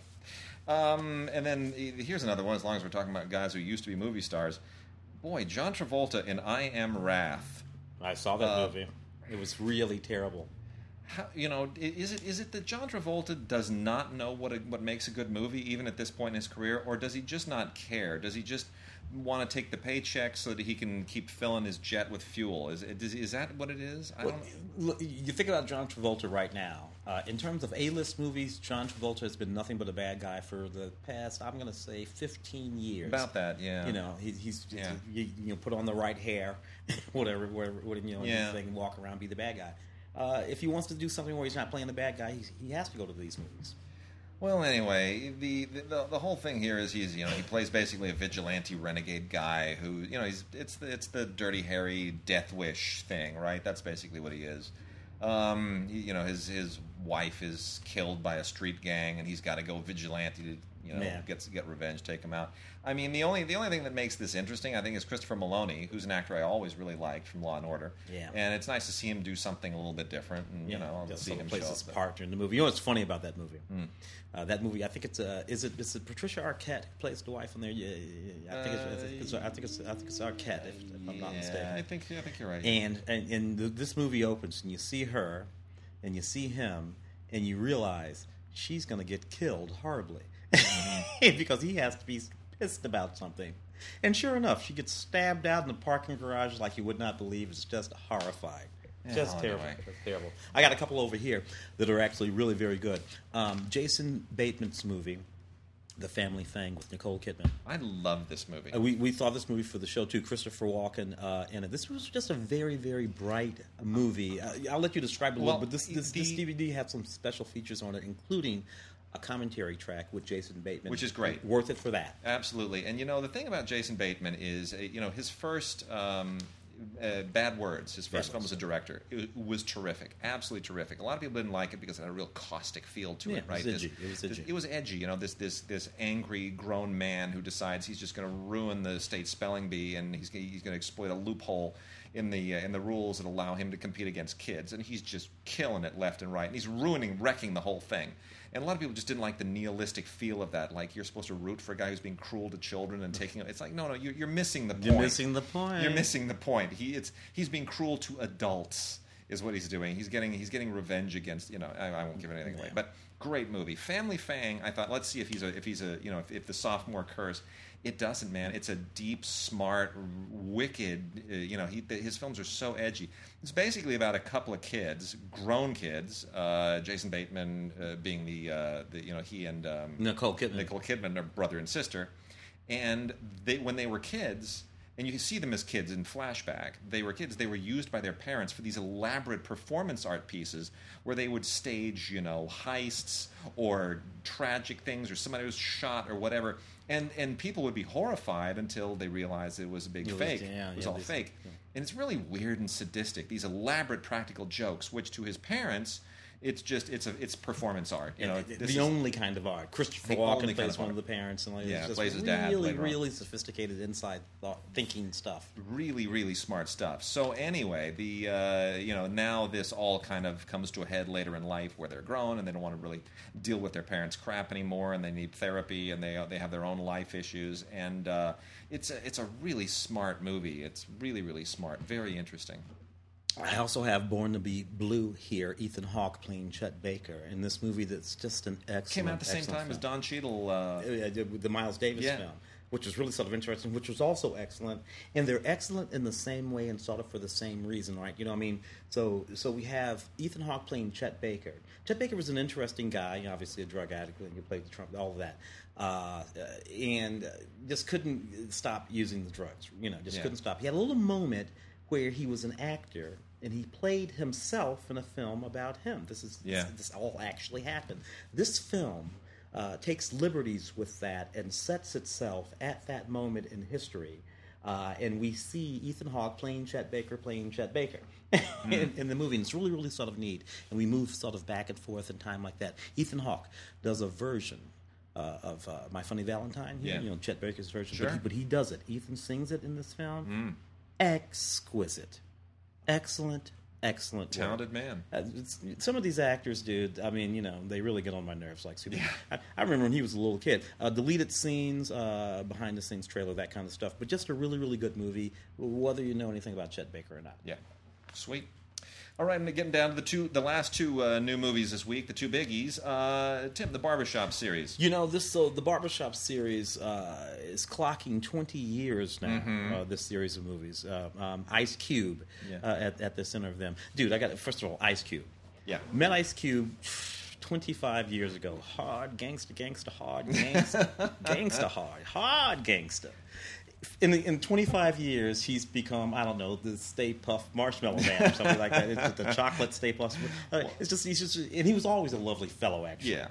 Um, and then here's another one. As long as we're talking about guys who used to be movie stars, boy, John Travolta in I Am Wrath. I saw that Uh, movie. It was really terrible. How, you know, is it is it that John Travolta does not know what a, what makes a good movie, even at this point in his career, or does he just not care? Does he just want to take the paycheck so that he can keep filling his jet with fuel? Is is, is that what it is? I don't. you think about John Travolta right now. Uh, in terms of A-list movies, John Travolta has been nothing but a bad guy for the past, I'm going to say, 15 years. About that, yeah. You know, he, he's Yeah. you, you know put on the right hair, [LAUGHS] whatever, whatever, whatever you know, Yeah. thing, walk around, be the bad guy. Uh, if he wants to do something where he's not playing the bad guy, he's, he has to go to these movies. Well, anyway, the, the the whole thing here is he's you know he plays basically a vigilante renegade guy who you know he's it's the it's the dirty Harry death wish thing, right? That's basically what he is. Um, he- you know his his wife is killed by a street gang, and he's got to go vigilante to you know Yeah. get get revenge, take him out. I mean, the only the only thing that makes this interesting, I think, is Christopher Meloni, who's an actor I always really liked from Law and Order. Yeah. and it's nice to see him do something a little bit different, and you know, just see him plays his partner in the movie. You know what's funny about that movie? Hmm. Uh, that movie, I think it's uh, is it is it Patricia Arquette who plays the wife in there? Yeah, yeah, yeah. I think it's, I think it's I think it's I think it's Arquette if, if I'm not Yeah, mistaken. I think I think you're right. And and, and th- this movie opens, and you see her, and you see him, and you realize she's going to get killed horribly [LAUGHS] because he has to be pissed about something. And sure enough, she gets stabbed out in the parking garage like you would not believe. It's just horrifying. Yeah, Just well, terrible. anyway. Just terrible. I got a couple over here that are actually really very good. Um, Jason Bateman's movie, The Family Fang with Nicole Kidman. I love this movie. Uh, we, we saw this movie for the show too. Christopher Walken uh, in it. This was just a very very bright movie. Uh, I'll let you describe it a Well, little. But this this, the- this DVD had some special features on it, including a commentary track with Jason Bateman, Which is great. Worth it for that. Absolutely. And you know, the thing about Jason Bateman is, uh, you know, his first um, uh, Bad Words, his first Bad film Words. as a director, it was terrific. Absolutely terrific. A lot of people didn't like it because it had a real caustic feel to Yeah, it, it was right? This- It was this- it was edgy. You know, this this this angry grown man who decides he's just going to ruin the state spelling bee and he's he's going to exploit a loophole in the uh, in the rules that allow him to compete against kids, and he's just killing it left and right, and he's ruining, wrecking the whole thing. And a lot of people just didn't like the nihilistic feel of that. Like you're supposed to root for a guy who's being cruel to children and taking. It's like no, no, you're, you're missing the point. You're missing the point. You're missing the point. He it's he's being cruel to adults. Is what he's doing. He's getting he's getting revenge against you know I, I won't give anything away, but great movie. Family Fang. I thought let's see if he's a if he's a you know if, if the sophomore curse. It doesn't, man. It's a deep, smart, wicked. Uh, you know, he, his films are so edgy. It's basically about a couple of kids, grown kids. Uh, Jason Bateman uh, being the, uh, the, you know, he and um, Nicole Kidman. Nicole Kidman are brother and sister, and they when they were kids, and you can see them as kids in flashback. They were kids. They were used by their parents for these elaborate performance art pieces where they would stage, you know, heists or tragic things, or somebody was shot or whatever. And and people would be horrified until they realized it was a big It was- fake. yeah, it was yeah, all fake. And it's really weird and sadistic. These elaborate practical jokes, which to his parents, it's just it's a it's performance art. You know, the this the is- only kind of art. Christopher Walken plays of one of the parents, and like, Yeah, it's just plays his really, dad on. really sophisticated inside thought, thinking stuff. really really smart stuff so anyway the uh, you know now this all kind of comes to a head later in life where they're grown and they don't want to really deal with their parents crap anymore and they need therapy and they they have their own life issues and uh, it's a, it's a really smart movie it's really really smart very interesting I also have Born to Be Blue here. Ethan Hawke playing Chet Baker in this movie that's just an excellent. came out at the same time as. Don Cheadle uh, Uh, the- Miles Davis Yeah. film, which was really sort of interesting, which was also excellent, and they're excellent in the same way and sort of for the same reason, right? You know, what I mean, so so we have Ethan Hawke playing Chet Baker. Chet Baker was an interesting guy, obviously a drug addict, and he played the Trump, all of that, uh, and just couldn't stop using the drugs. You know, just Yeah. couldn't stop. He had a little moment where he was an actor and he played himself in a film about him. This is Yeah. this, this all actually happened. This film uh, takes liberties with that and sets itself at that moment in history. Uh, and we see Ethan Hawke playing Chet Baker, playing Chet Baker [LAUGHS] in, in the movie. And it's really, really sort of neat. And we move sort of back and forth in time like that. Ethan Hawke does a version uh, of uh, My Funny Valentine. Here, Yeah. you know, Chet Baker's version. Sure. But, he, but he does it. Ethan sings it in this film. Exquisite. Excellent, excellent. work. talented man Uh, some of these actors, dude. I mean, you know, they really get on my nerves. Like, Superman. I, I remember when he was a little kid. Uh, deleted scenes, uh, behind the scenes trailer, that kind of stuff. But just a really, really good movie, whether you know anything about Chet Baker or not. Yeah, sweet. All right, and getting down to the two, the last two uh, new movies this week, the two biggies. Uh, Tim, the Barbershop series. You know, this so the Barbershop series uh, is clocking 20 years now. Uh, this series of movies, uh, um, Ice Cube Yeah. uh, at, at the center of them. Dude, I got first of all, Ice Cube. Yeah. met Ice Cube 25 years ago. Hard gangster, gangster, hard gangster, [LAUGHS] gangster, hard, hard gangster. In, the, in 25 years, he's become I don't know the Stay Puft Marshmallow Man or something like that. It's just the [LAUGHS] chocolate Stay Puft. Uh, it's just he's just and he was always a lovely fellow actually. Yeah.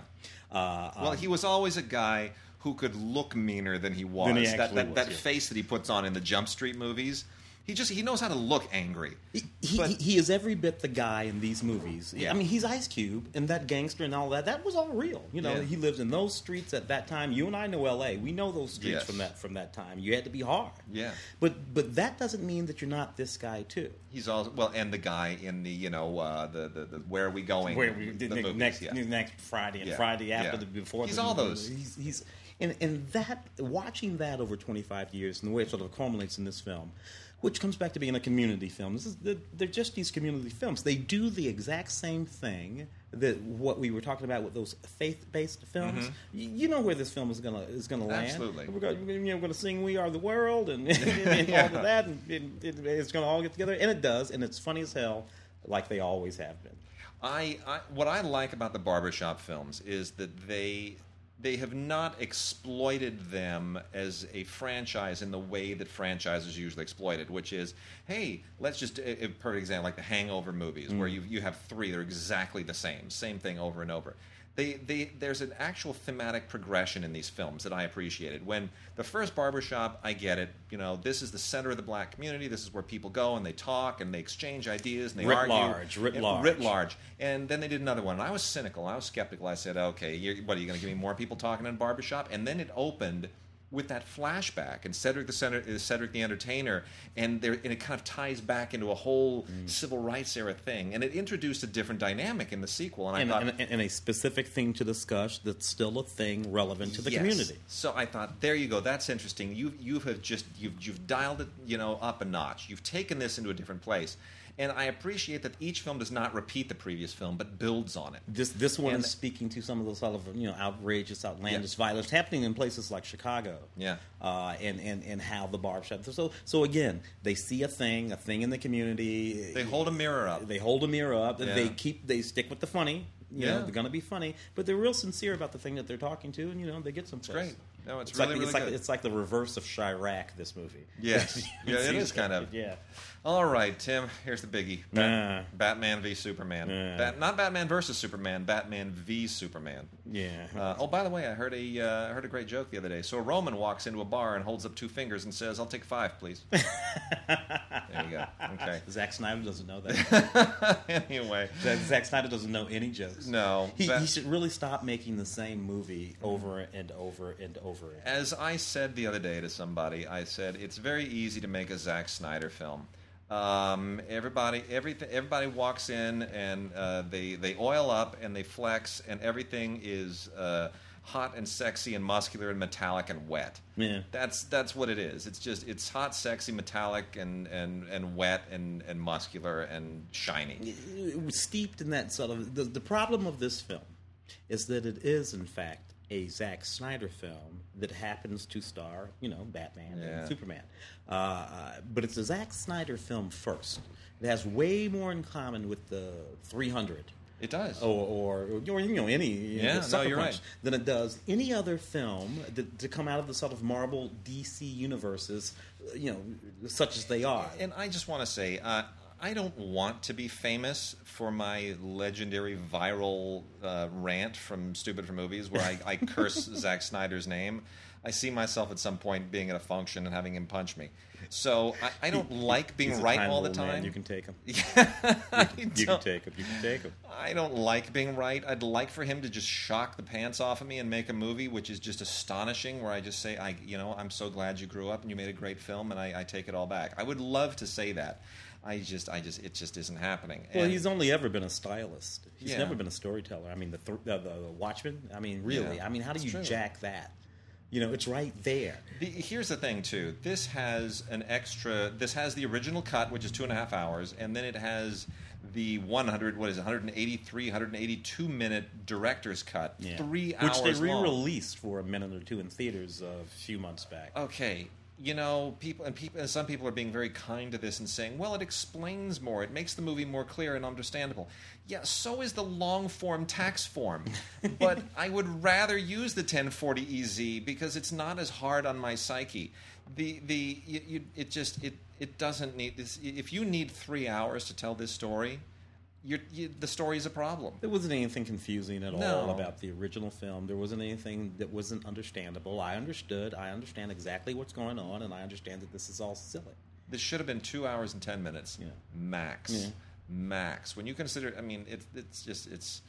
Uh, Well, he was always a guy who could look meaner than he was. Than he that that, was, that yeah. face that he puts on in the Jump Street movies, he just he knows how to look angry. He, he, But- he is every bit the guy in these movies. Yeah. I mean, he's Ice Cube and that gangster and all that. That was all real. You know, Yeah. he lives in those streets at that time. You and I know L.A. We know those streets Yes. from that from that time. You had to be hard. Yeah. But but that doesn't mean that you're not this guy too. He's also well, and the guy in the you know uh, the, the the Where Are We Going? Where we the movies, next yeah. next Friday and. Friday after the before. He's the, all those. He's, he's and and that watching that over 25 years and the way it sort of culminates in this film. Which comes back to being a community film. This is they're, they're just these community films. They do the exact same thing that what we were talking about with those faith-based films. Y- You know where this film is gonna is gonna land. Mm-hmm. Absolutely. we're going, you know, we're to sing "We Are the World" and, [LAUGHS] [LAUGHS] and all of that, and it, it, it's going to all get together, and it does, and it's funny as hell, like they always have been. I, I what I like about the barbershop films is that they they have not exploited them as a franchise in the way that franchises usually exploited, which is, hey, let's just a perfect example like the Hangover movies, where mm. you you have three, they're exactly the same, same thing over and over. They, they, there's an actual thematic progression in these films that I appreciated. When the first barbershop, I get it. You know, this is the center of the black community. This is where people go and they talk and they exchange ideas and they Writ argue. large, writ Yeah, large. Writ large. And then they did another one. And I was cynical. I was skeptical. I said, okay, you're, what are you going to give me more people talking in a barbershop? And then it opened with that flashback and Cedric the Center, uh, Cedric the Entertainer, and there and it kind of ties back into a whole Mm. civil rights era thing, and it introduced a different dynamic in the sequel. And I and, thought, and, and a specific thing to discuss that's still a thing relevant to the Yes. community. So I thought, there you go. That's interesting. You you have just you've you've dialed it, you know, up a notch. You've taken this into a different place, and I appreciate that each film does not repeat the previous film, but builds on it. This this one And- is speaking to some of those sort of you know outrageous, outlandish violence happening in places like Chicago. Yeah. uh, and and and how the barbershop. So so again, they see a thing, a thing in the community. They hold a mirror up. They hold a mirror up. Yeah. They keep they stick with the funny. You Yeah. know, they're going to be funny, but they're real sincere about the thing that they're talking to, and you know, they get some. great. No, it's like, really, it's really like it's like the reverse of Chi-Raq. This movie. Yes. [LAUGHS] Yeah, it is kind of. Yeah. All right, Tim. Here's the biggie: Nah. Batman v Superman. Nah. Bat, not Batman versus Superman. Batman v Superman. Yeah. Uh, oh, by the way, I heard a uh, I heard a great joke the other day. So a Roman walks into a bar and holds up two fingers and says, "I'll take five, please." [LAUGHS] there you go. Okay. Zack Snyder doesn't know that. [LAUGHS] anyway, Zack, Snyder doesn't know any jokes. No, he, he should really stop making the same movie over and over and over again. as I said the other day to somebody, I said it's very easy to make a Zack Snyder film. Um, everybody, everything, everybody walks in and uh, they they oil up and they flex, and everything is uh, hot and sexy and muscular and metallic and wet. Yeah. That's that's what it is. It's just it's hot, sexy, metallic, and and, and wet and, and muscular and shiny. It was steeped in that sort of the, the problem of this film is that it is in fact a Zack Snyder film that happens to star you know Batman Yeah. and Superman, uh, uh, but it's a Zack Snyder film first. It has way more in common with the 300 It does. or, or, or you know any you know, Yeah, no, you're right. than it does any other film that, to come out of the sort of Marvel DC universes, you know, such as they are. And I just want to say, uh, I don't want to be famous for my legendary viral uh, rant from Stupid for Movies, where I, I [LAUGHS] curse Zack Snyder's name. I see myself at some point being at a function and having him punch me. So I, I don't like being right all the little man. time. You can take him. [LAUGHS] You can don't- take him. You can take him. I don't like being right. I'd like for him to just shock the pants off of me and make a movie which is just astonishing, where I just say, "I, you know, I'm so glad you grew up and you made a great film, and I, I take it all back." I would love to say that. I just, I just, it just isn't happening. Well, And- he's only ever been a stylist. He's Yeah. never been a storyteller. I mean, the th- uh, the Watchmen. I mean, really. Yeah, I mean, how do you true. jack that? You know, it's right there. The, here's the thing, too. This has an extra. This has the original cut, which is two and a half hours, and then it has the 100. What is it? 183, 182 minute director's cut. Yeah. Three Which hours which they re-released for a minute or two in theaters a few months back. okay you know people and people and some people are being very kind to this and saying well it explains more. It makes the movie more clear and understandable. Yeah so is the long form tax form. [LAUGHS] But i would rather use the 1040 ez because it's not as hard on my psyche. The the you, you, it just it it doesn't need this if you need three hours to tell this story you, the story is a problem There wasn't anything confusing at No. all about the original film. There wasn't anything that wasn't understandable. I understood. I understand exactly what's going on, and I understand that this is all silly. This should have been two hours and ten minutes, Yeah. max, Yeah. max. When you consider, I mean, it's it's just it's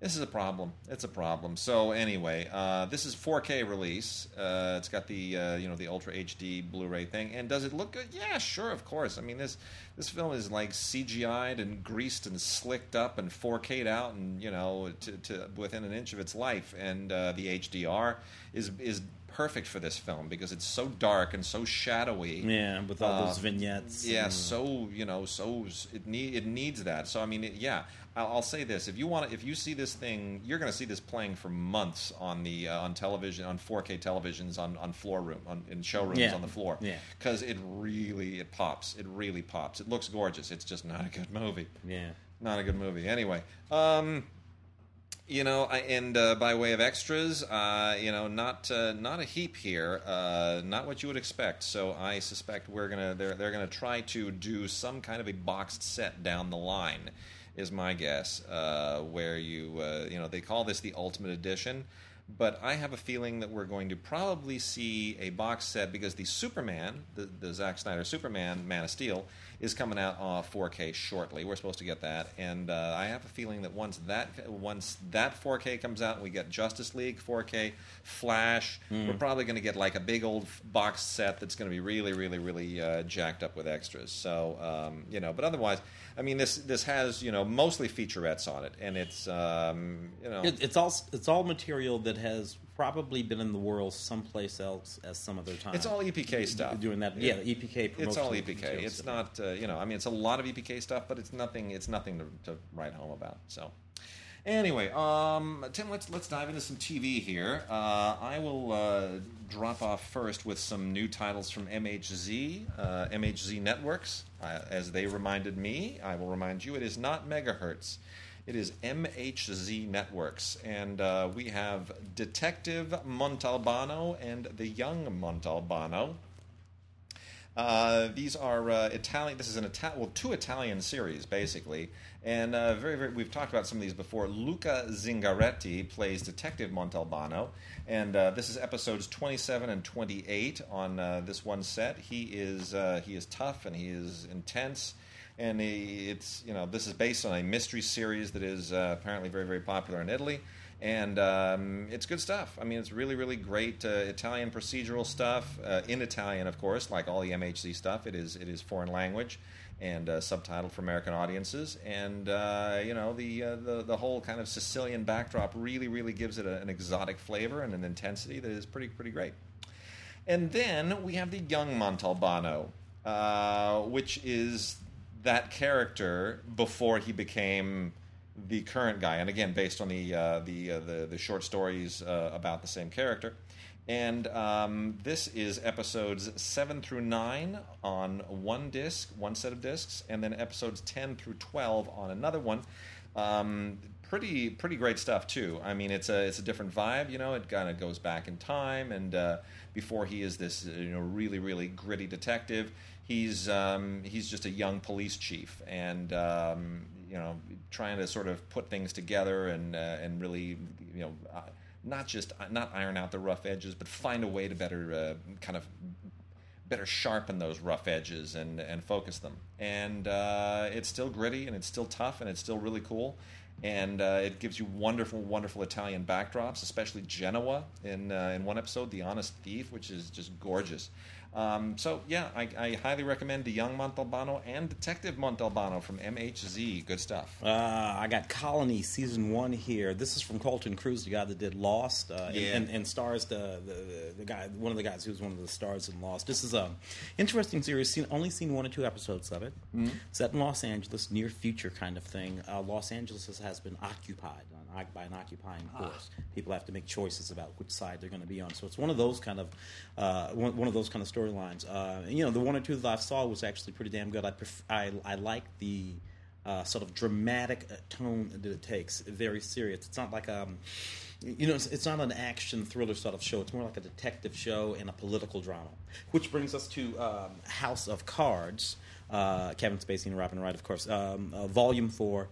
this is a problem. It's a problem. So anyway, uh, this is 4K release. Uh, it's got the uh, you know the Ultra HD Blu-ray thing. And does it look good? Yeah, sure, of course. I mean this this film is like CGI'd and greased and slicked up and 4K'd out and you know to, to within an inch of its life. And uh, the HDR is is perfect for this film because it's so dark and so shadowy. Yeah, with all Uh, those vignettes. Yeah, and- so you know, so it need it needs that. So I mean, it, yeah, I'll, I'll say this: if you want, if you see this thing, you're going to see this playing for months on the uh, on television, on 4K televisions, on on floor room, on in showrooms Yeah. on the floor. Yeah. because it really it pops. It really pops. It looks gorgeous. It's just not a good movie. yeah. Not a good movie. Anyway, um, you know, I, and uh, by way of extras, uh, you know, not uh, not a heap here, uh, not what you would expect. So I suspect we're gonna they're they're gonna try to do some kind of a boxed set down the line, is my guess. Uh, where you uh, you know they call this the Ultimate Edition. But I have a feeling that we're going to probably see a box set because the Superman, the, the Zack Snyder Superman, Man of Steel, is coming out on 4K shortly. We're supposed to get that, and uh, I have a feeling that once that once that 4K comes out, and we get Justice League 4K, Flash, we're probably going to get like a big old box set that's going to be really, really, really uh, jacked up with extras. So um, you know, but otherwise, I mean, this this has you know mostly featurettes on it, and it's um, you know. It, it's all it's all material that has probably been in the world someplace else at some other time. It's all EPK stuff. Doing that, yeah, the EPK. It's all EPK. It's not, uh, you know, I mean, it's a lot of EPK stuff, but it's nothing. It's nothing to, to write home about. So, anyway, um, Tim, let's let's dive into some TV here. Uh, I will uh, drop off first with some new titles from MHZ, uh, MHZ Networks. Uh, as they reminded me, I will remind you, it is not megahertz. It is MHZ Networks, and uh, we have Detective Montalbano and the Young Montalbano. Uh, these are uh, Italian. This is an Italian, well, two Italian series basically, and uh, very, very. We've talked about some of these before. Luca Zingaretti plays Detective Montalbano, and uh, this is episodes 27 and 28 on uh, this one set. He is uh, he is tough and he is intense, and it's you know this is based on a mystery series that is uh, apparently very, very popular in Italy and um, it's good stuff. I mean, it's really, really great uh, Italian procedural stuff uh, in Italian, of course, like all the MHZ stuff. It is it is foreign language and uh, subtitled for American audiences, and uh, you know the, uh, the the whole kind of Sicilian backdrop really, really gives it a, an exotic flavor and an intensity that is pretty, pretty great. And then we have the young Montalbano, which is that character before he became the current guy, and again based on the uh, the, uh, the the short stories uh, about the same character. And um, this is episodes seven through nine on one disc, one set of discs, and then episodes ten through twelve on another one. Um, pretty pretty great stuff too. I mean, it's a it's a different vibe. You know, it kind of goes back in time, and uh, before he is this you know really really gritty detective, he's um, he's just a young police chief, and um, you know trying to sort of put things together and uh, and really you know. Uh, not just not iron out the rough edges, but find a way to better uh, kind of better sharpen those rough edges and and focus them. And uh, it's still gritty and it's still tough and it's still really cool. And uh, it gives you wonderful, wonderful Italian backdrops, especially Genoa in uh, in one episode, The Honest Thief, which is just gorgeous. Um, so yeah, I, I highly recommend The Young Montalbano and Detective Montalbano from MHZ. Good stuff. Uh, I got Colony season one here. This is from Carlton Cuse, the guy that did Lost, uh, Yeah. and, and, and stars the, the the guy, one of the guys who was one of the stars in Lost. This is a interesting series. Seen only seen one or two episodes of it. Set in Los Angeles, near future kind of thing. Uh, Los Angeles has, been occupied on, by an occupying force. People have to make choices about which side they're going to be on. So it's one of those kind of uh, one, one of those kind of storylines. Uh, you know, the one or two that I saw was actually pretty damn good. I pref- I, I like the uh, sort of dramatic uh, tone that it takes. Very serious. It's not like um, you know, it's, it's not an action thriller sort of show. It's more like a detective show and a political drama. Which brings us to um, House of Cards. Uh, Kevin Spacey and Robin Wright, of course. Um, uh, volume four.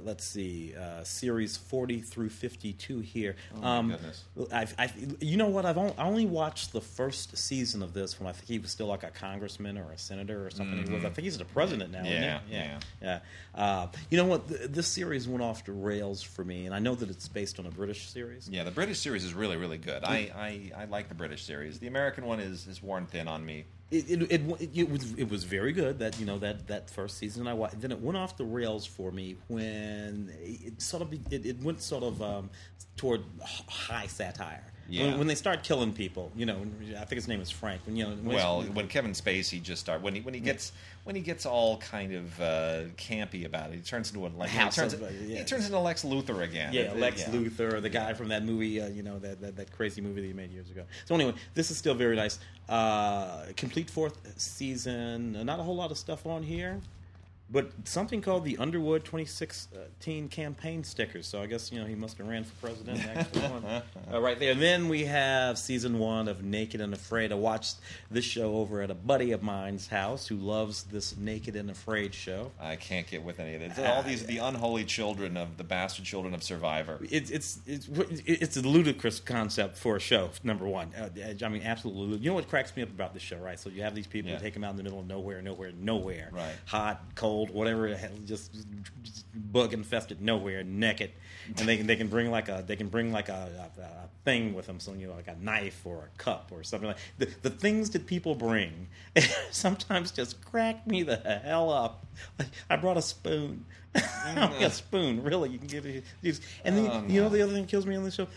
Uh, let's see, uh, series forty through fifty-two here. Oh, my um, goodness. I've, I've, you know what? I've only, I only watched the first season of this when I think he was still like a congressman or a senator or something. He was, I think he's the president now. Mm-hmm. Yeah, yeah, yeah. Uh, you know what? Th- this series went off the rails for me, and I know that it's based on a British series. Yeah, the British series is really, really good. I, I, I like the British series. The American one is, is worn thin on me. It, it, it, it was it was very good that you know that that first season I watched. Then it went off the rails for me when it sort of it, it went sort of um, toward high satire. Yeah. When, when they start killing people, you know, I think his name is Frank. When you know, when Well, when Kevin Spacey just start when he when he gets when he gets all kind of uh, campy about it, he turns into a like he turns, of- uh, yeah. he turns into Lex Luthor again. Yeah, It- Lex yeah. Luthor, the guy from that movie, uh, you know, that, that, that crazy movie that he made years ago. So anyway, this is still very nice. Uh, complete fourth season. Not a whole lot of stuff on here, but something called the Underwood 2016 campaign stickers. So I guess you know he must have ran for president. Actually [LAUGHS] uh, right there. And then we have season one of Naked and Afraid. I watched this show over at a buddy of mine's house who loves this Naked and Afraid show. I can't get with any of it. All these the unholy children of the bastard children of Survivor. it's it's it's it's a ludicrous concept for a show. Number one, uh, I mean, absolutely. You know what cracks me up about this show, right? So you have these people Yeah. who take them out in the middle of nowhere, nowhere, nowhere, Right. hot, cold, old whatever just, just bug infested nowhere, naked, and they can they can bring like a they can bring like a, a, a thing with them, so you know like a knife or a cup or something like the the things that people bring [LAUGHS] sometimes just crack me the hell up. Like, I brought a spoon. [LAUGHS] a spoon, really. You can give it. And then, Oh, you know no. the other thing that kills me on the show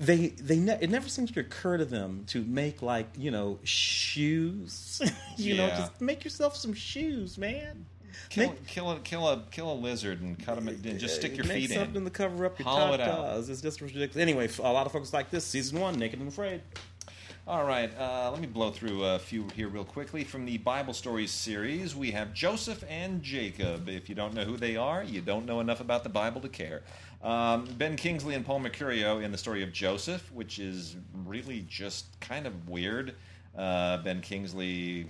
they they ne- it never seems to occur to them to make like you know shoes [LAUGHS] you know just make yourself some shoes man Kill, Make- kill, a, kill a kill a lizard and cut him and just stick your make feet something in. to cover up your Hollow it out. It's just ridiculous. Anyway, a lot of folks like this season one, Naked and Afraid. All right, uh, let me blow through a few here real quickly. From the Bible Stories series, we have Joseph and Jacob. If you don't know who they are, you don't know enough about the Bible to care. Um, ben Kingsley and Paul Mercurio in the story of Joseph, which is really just kind of weird. Uh, ben Kingsley,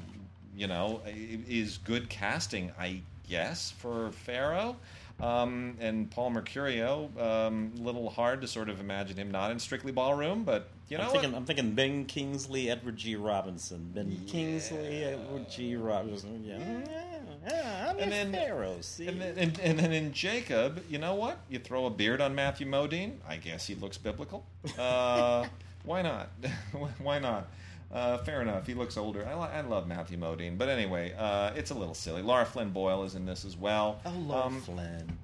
you know, is good casting, I guess, for Pharaoh. Um, and Paul Mercurio, a um, little hard to sort of imagine him not in Strictly Ballroom, but you know I'm thinking, I'm thinking Ben Kingsley, Edward G. Robinson. Ben Kingsley, Edward G. Robinson. Yeah, yeah, I'm And in then- Pharaoh. See, And then, and, and then in Jacob, you know what? You throw a beard on Matthew Modine. I guess he looks biblical. Uh, [LAUGHS] why not? [LAUGHS] why not? Uh, fair enough. He looks older. I, li- I love Matthew Modine, but anyway, uh, it's a little silly. Lara Flynn Boyle is in this as well. oh, Lord Um, Flynn.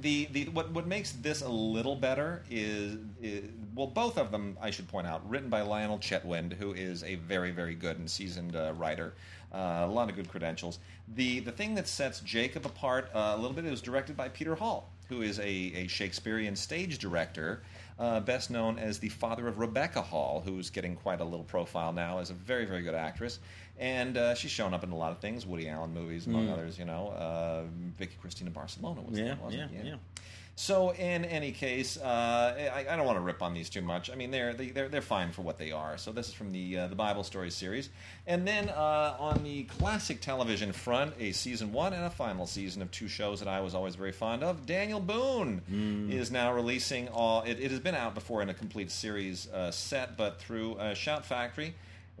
the, the what what makes this a little better is, is well both of them I should point out written by Lionel Chetwynd who is a very very good and seasoned uh, writer uh, a lot of good credentials the the thing that sets Jacob apart uh, a little bit is directed by Peter Hall who is a, a Shakespearean stage director uh, best known as the father of Rebecca Hall who's getting quite a little profile now as a very very good actress and uh, she's shown up in a lot of things Woody Allen movies among others you know uh, Vicky Cristina Barcelona was Yeah, that, wasn't yeah, it? yeah. So in any case, uh, I, I don't want to rip on these too much. I mean, they're they, they're they're fine for what they are. So this is from the uh, the Bible Stories series, and then uh, on the classic television front, a season one and a final season of two shows that I was always very fond of. Daniel Boone is now releasing all. It, it has been out before in a complete series uh, set, but through uh, Shout Factory.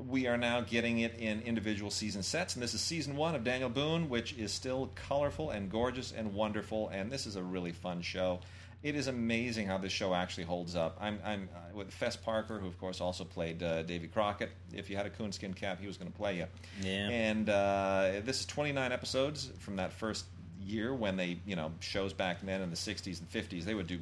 We are now getting it in individual season sets, and this is season one of Daniel Boone, which is still colorful and gorgeous and wonderful. And this is a really fun show. It is amazing how this show actually holds up. I'm, I'm uh, with Fess Parker, who of course also played uh, Davy Crockett. If you had a coonskin cap, he was going to play you. Yeah. And uh, this is 29 episodes from that first year when they, you know, shows back then in the 60s and 50s, they would do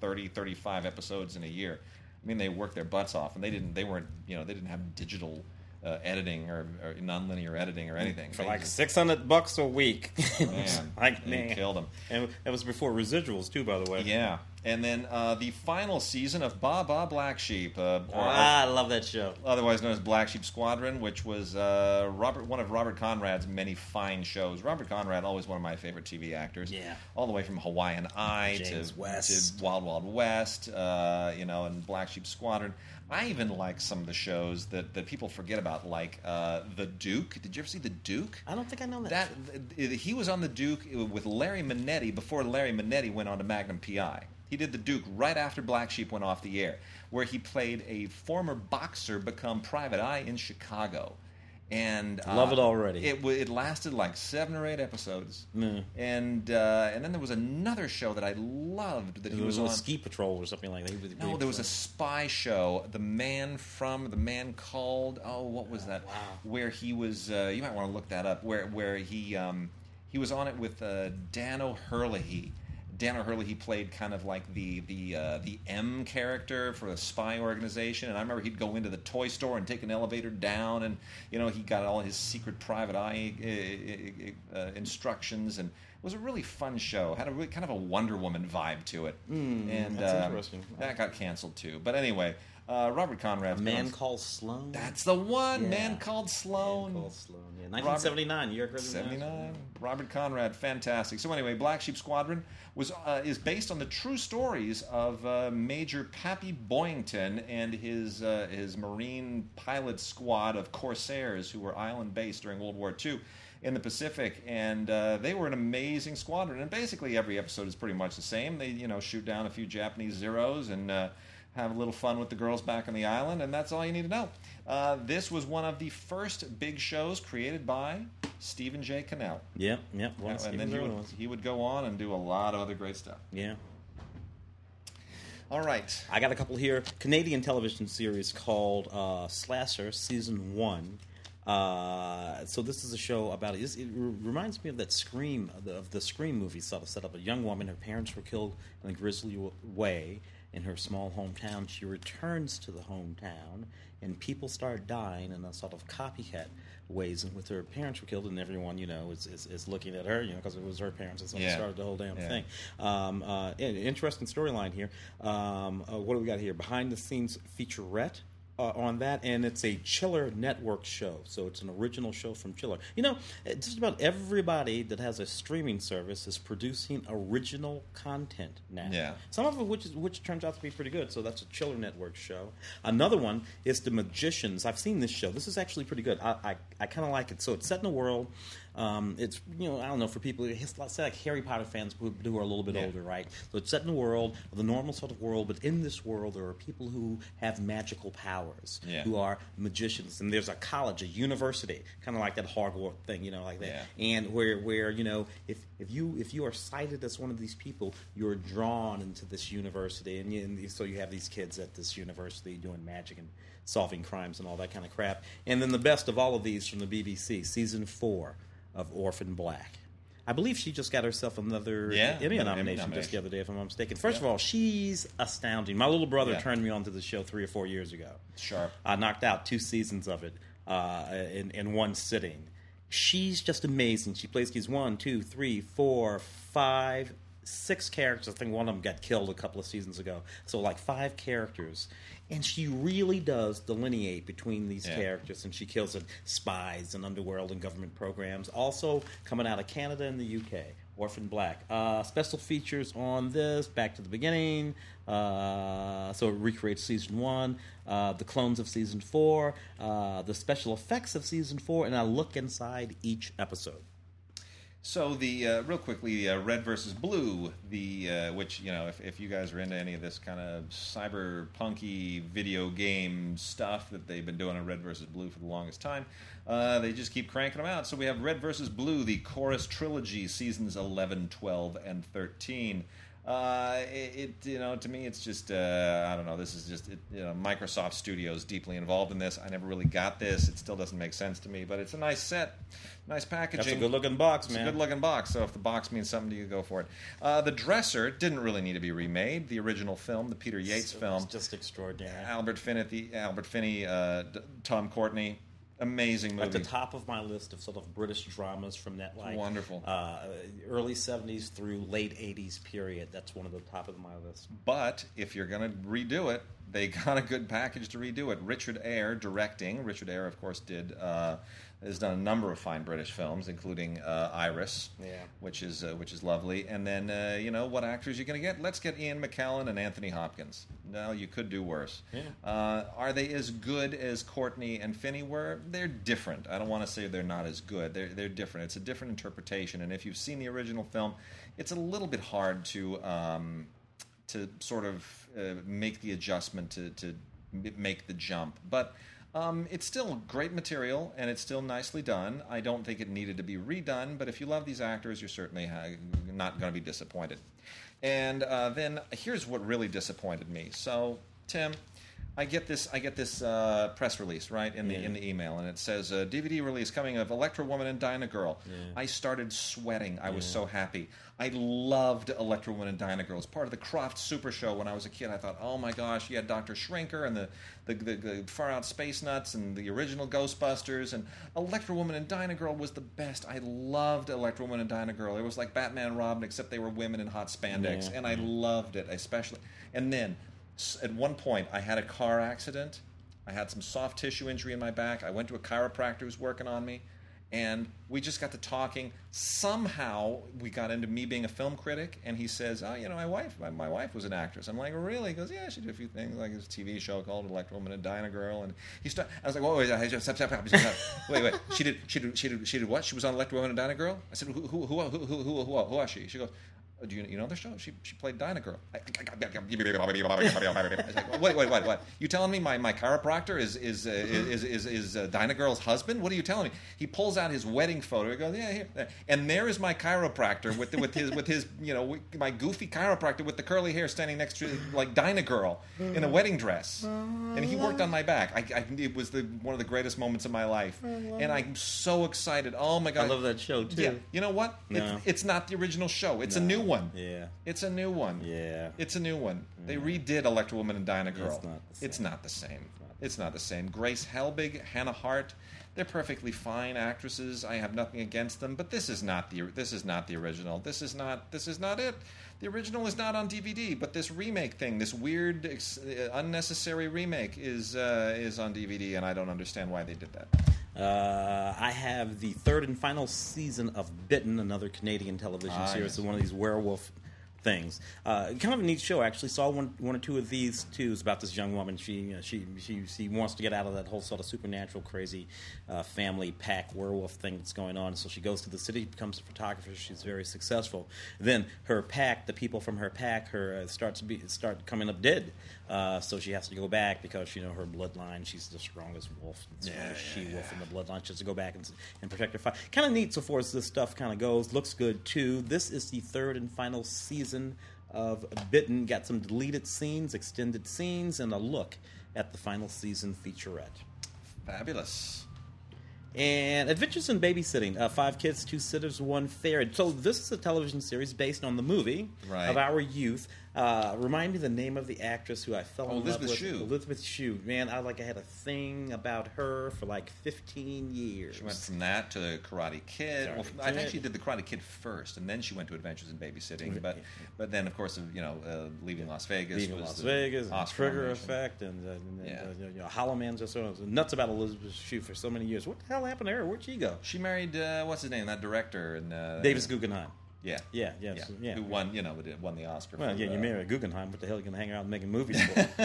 30, 35 episodes in a year. I mean, they worked their butts off, and they didn't. They weren't. You know, they didn't have digital uh, editing or, or nonlinear editing or anything. For They like just- six hundred bucks a week. [LAUGHS] Man, like man, killed 'em. And that was before residuals too, by the way. Yeah, and then uh, the final season of Baa Baa Black Sheep, uh, Ah, I love that show. otherwise known as Black Sheep Squadron, which was uh, Robert one of Robert Conrad's many fine shows. Robert Conrad, always one of my favorite TV actors. Yeah. all the way from Hawaiian Eye James to, West. to Wild Wild West, uh, you know, and Black Sheep Squadron. I even like some of the shows that, that people forget about, like uh, The Duke. Did you ever see The Duke? I don't think I know that. That th- he was on the Duke with Larry Manetti before Larry Manetti went on to Magnum PI. He did the Duke right after Black Sheep went off the air, where he played a former boxer become Private Eye in Chicago. And uh, Love it already. It w- it lasted like seven or eight episodes, Mm. and uh, and then there was another show that I loved that it he was, was, a on. ski patrol or something like that. No, there was a spy show. The man from the man called. Oh, what was that? Wow. Where he was. Uh, you might want to look that up. Where where he um, he was on it with uh, Dan O'Herlihy. Dan O'Herlihy he played kind of like the the uh, the M character for a spy organization, and I remember he'd go into the toy store and take an elevator down, and you know he got all his secret private eye uh, uh, instructions, and it was a really fun show. Had a really kind of a Wonder Woman vibe to it, and Hmm, that's um, interesting. That got canceled too. But anyway, uh, Robert Conrad. Man called Sloan. That's the one. Yeah. Man called Sloan. Man called Sloan. Yeah, 1979. Year than 79. Robert Conrad, fantastic. So anyway, Black Sheep Squadron was uh, is based on the true stories of uh, Major Pappy Boyington and his uh, his Marine pilot squad of Corsairs who were island based during World War II in the Pacific, and uh, they were an amazing squadron. And basically, every episode is pretty much the same. They you know shoot down a few Japanese zeros and. Uh, have a little fun with the girls back on the island, and that's all you need to know. Uh, this was one of the first big shows created by Stephen J. Cannell. Yep, yep. And then he would, he would go on and do a lot of other great stuff. Yeah. All right. I got a couple here. Canadian television series called uh, Slasher Season One. Uh, so this is a show about it. It reminds me of that Scream of the, of the Scream movie. Sort of set up a young woman. Her parents were killed in a grisly way in her small hometown. She returns to the hometown, and people start dying in a sort of copycat ways. And with her parents were killed, and everyone you know is, is, is looking at her, you know, because it was her parents that Yeah. started the whole damn Yeah. thing. Um, uh, interesting storyline here. Um, uh, what do we got here? Behind the scenes featurette. Uh, on that, and it's a Chiller Network show, so it's an original show from Chiller. You know, uh, just about everybody that has a streaming service is producing original content now. Yeah. Some of it, which is, which turns out to be pretty good. So that's a Chiller Network show. Another one is The Magicians. I've seen this show. This is actually pretty good. I I, I kind of like it. So it's set in a world. Um, it's you know I don't know for people. It's like, say like Harry Potter fans who, who are a little bit Yeah. older, right? So it's set in the world, the normal sort of world, but in this world there are people who have magical powers, Yeah. who are magicians, and there's a college, a university, kind of like that Hogwarts thing, you know, like that Yeah. and where where you know if if you if you are cited as one of these people you're drawn into this university and, you, and so you have these kids at this university doing magic and solving crimes and all that kind of crap and then the best of all of these from the BBC season 4 of Orphan Black I believe she just got herself another Yeah, Emmy another Emmy nomination just the other day, if I'm not mistaken. First Yeah. of all, she's astounding. My little brother Yeah. turned me on to the show three or four years ago. Sharp. I knocked out two seasons of it uh, in, in one sitting. She's just amazing. She plays these one, two, three, four, five, six characters. I think one of them got killed a couple of seasons ago. So, like five characters. And she really does delineate between these Yeah. characters, and she kills it spies and underworld and government programs. Also coming out of Canada and the UK. Orphan Black. Uh, special features on this, back to the beginning. Uh, so it recreates season one, uh, the clones of season four, uh, the special effects of season four, and a look inside each episode. So the uh, real quickly, uh, Red versus Blue, the uh, which you know, if, if you guys are into any of this kind of cyberpunky video game stuff that they've been doing on Red versus Blue for the longest time, uh, they just keep cranking them out. So we have Red versus Blue, the Chorus trilogy, seasons 11, 12, and 13. Uh, it, it you know to me it's just uh, I don't know this is just it, you know Microsoft Studios deeply involved in this I never really got this it still doesn't make sense to me but it's a nice set nice packaging That's a good looking box, it's man. a good looking box, so if the box means something to you, go for it. Uh, the Dresser didn't really need to be remade. The original film, the Peter Yates It's film, just extraordinary. Albert Finney, the Albert Finney, uh, D- Tom Courtenay, amazing At the top of my list of sort of British dramas from that like Wonderful. uh, early '70s through late '80s period. That's one of the top of my list. But if you're going to redo it, they [LAUGHS] got a good package to redo it. Richard Eyre directing. Richard Eyre, of course, did uh, has done a number of fine British films, including uh, Iris, Yeah. which is uh, which is lovely. And then uh, you know what actors you're going to get? Let's get Ian McKellen and Anthony Hopkins. No, you could do worse. Yeah. Uh, are they as good as Courtenay and Finney were? They're different. I don't want to say they're not as good. They're they're different. It's a different interpretation. And if you've seen the original film, it's a little bit hard to. Um, to sort of uh, make the adjustment to, to make the jump. But um, it's still great material and it's still nicely done. I don't think it needed to be redone, but if you love these actors, you're certainly ha- not going to be disappointed. And uh, then here's what really disappointed me. So, Tim. I get this. I get this uh, press release right in the Yeah. in the email, and it says uh, DVD release coming of Electra Woman and Dyna Girl. I started sweating. I was so happy. I loved Electra Woman and Dyna Girl. It's part of the Krofft Super Show when I was a kid. I thought, oh my gosh, you had Doctor Shrinker and the the, the, the Far Out Space Nuts and the original Ghostbusters and Electra Woman and Dyna Girl was the best. I loved Electra Woman and Dyna Girl. It was like Batman Robin, except they were women in hot spandex, Yeah. and I loved it especially. And then at one point, I had a car accident. I had some soft tissue injury in my back. I went to a chiropractor who's working on me, and we just got to talking. Somehow, we got into me being a film critic, and he says, "Oh, you know, my wife, my, my wife was an actress." I'm like, "Really?" He goes, "Yeah, she did a few things, like this TV show called Electra Woman and Dyna Girl." And he started. I was like, "Whoa, wait, wait, stop, stop, stop, stop. wait, wait. She did, she did, she did, she did what? She was on Electra Woman and Dyna Girl." I said, "Who, who, who, who, who, who, who, who was she?" She goes. Oh, do you, you know the show? She she played Dyna Girl. Wait, wait, wait, what? You telling me my, my chiropractor is is uh, is is, is uh, Dyna Girl's husband? What are you telling me? He pulls out his wedding photo. He goes, yeah, here, there. and there is my chiropractor with the, with his with his you know my goofy chiropractor with the curly hair standing next to like Dyna Girl in a wedding dress, and he worked on my back. I, I it was the one of the greatest moments of my life, and I'm so excited. Oh my god, I love that show too. yeah, you know what? No. It's, it's not the original show. It's a new one. Yeah. It's a new one. Yeah. It's a new one. They redid Electra Woman and Dyna Girl. It's not the same. It's not the same. It's not the same. Grace Helbig, Hannah Hart, they're perfectly fine actresses. I have nothing against them, but this is not the this is not the original. This is not this is not it. The original is not on DVD, but this remake thing, this weird, uh, unnecessary remake, is uh, is on DVD, and I don't understand why they did that. Uh, I have the third and final season of Bitten, another Canadian television Ah, series. yes. It's one of these werewolf things. Uh, kind of a neat show. I actually saw one, one or two of these too. It's about this young woman. She, uh, she, she, she wants to get out of that whole sort of supernatural, crazy uh, family pack werewolf thing that's going on. So she goes to the city, becomes a photographer. She's very successful. Then her pack, the people from her pack, her uh, starts to be start coming up dead. Uh, so she has to go back because you know her bloodline. She's the strongest wolf, the Yeah, strongest yeah, she wolf in the bloodline. She has to go back and, and protect her. Fi- kind of neat so far as this stuff kind of goes. Looks good too. This is the third and final season of Bitten. Got some deleted scenes, extended scenes, and a look at the final season featurette. Fabulous. And Adventures in Babysitting. Uh, five kids, two sitters, one ferret. So this is a television series based on the movie Right. of our youth. Uh, remind me the name of the actress who I fell Oh, in Elizabeth love with. Shue. Elizabeth Shue. Man, I like I had a thing about her for like 15 years. She went from that to Karate Kid. Well, I think she did the Karate Kid first, and then she went to Adventures in Babysitting. But but then, of course, you know, uh, leaving Las Vegas Leaving was Las the Vegas, and Trigger. Effect, and, uh, and Yeah. uh, you know, Hollow Man. Just of nuts about Elizabeth Shue for so many years. What the hell happened to her? Where'd she go? She married uh, what's his name? That director and uh, Davis Guggenheim. Yeah, Yeah, yeah, so- yeah. Who won? You know, won the Oscar. Well, for, yeah, you uh, marry a Guggenheim. What the hell are you going to hang around making movies [LAUGHS] for? [LAUGHS]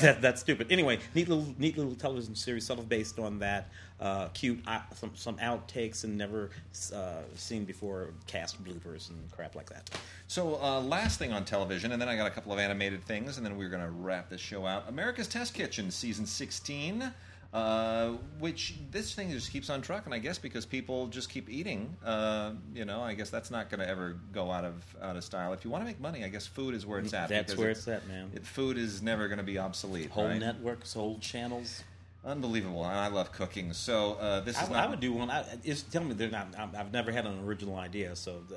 that, that's stupid. Anyway, neat little, neat little television series, sort of based on that. Uh, cute, uh, some some outtakes and never uh, seen before cast bloopers and crap like that. So, uh, last thing on television, and then I got a couple of animated things, and then we're going to wrap this show out. America's Test Kitchen, season 16, uh, which this thing just keeps on trucking, I guess, because people just keep eating. Uh, you know, I guess that's not going to ever go out of out of style. If you want to make money, I guess food is where it's at. That's where it- it's at, man. It, food is never going to be obsolete. Whole right? networks, whole channels. Unbelievable, and I love cooking. So uh, this I, is I not. would do one. I, it's, tell me they're not. I've never had an original idea, so uh,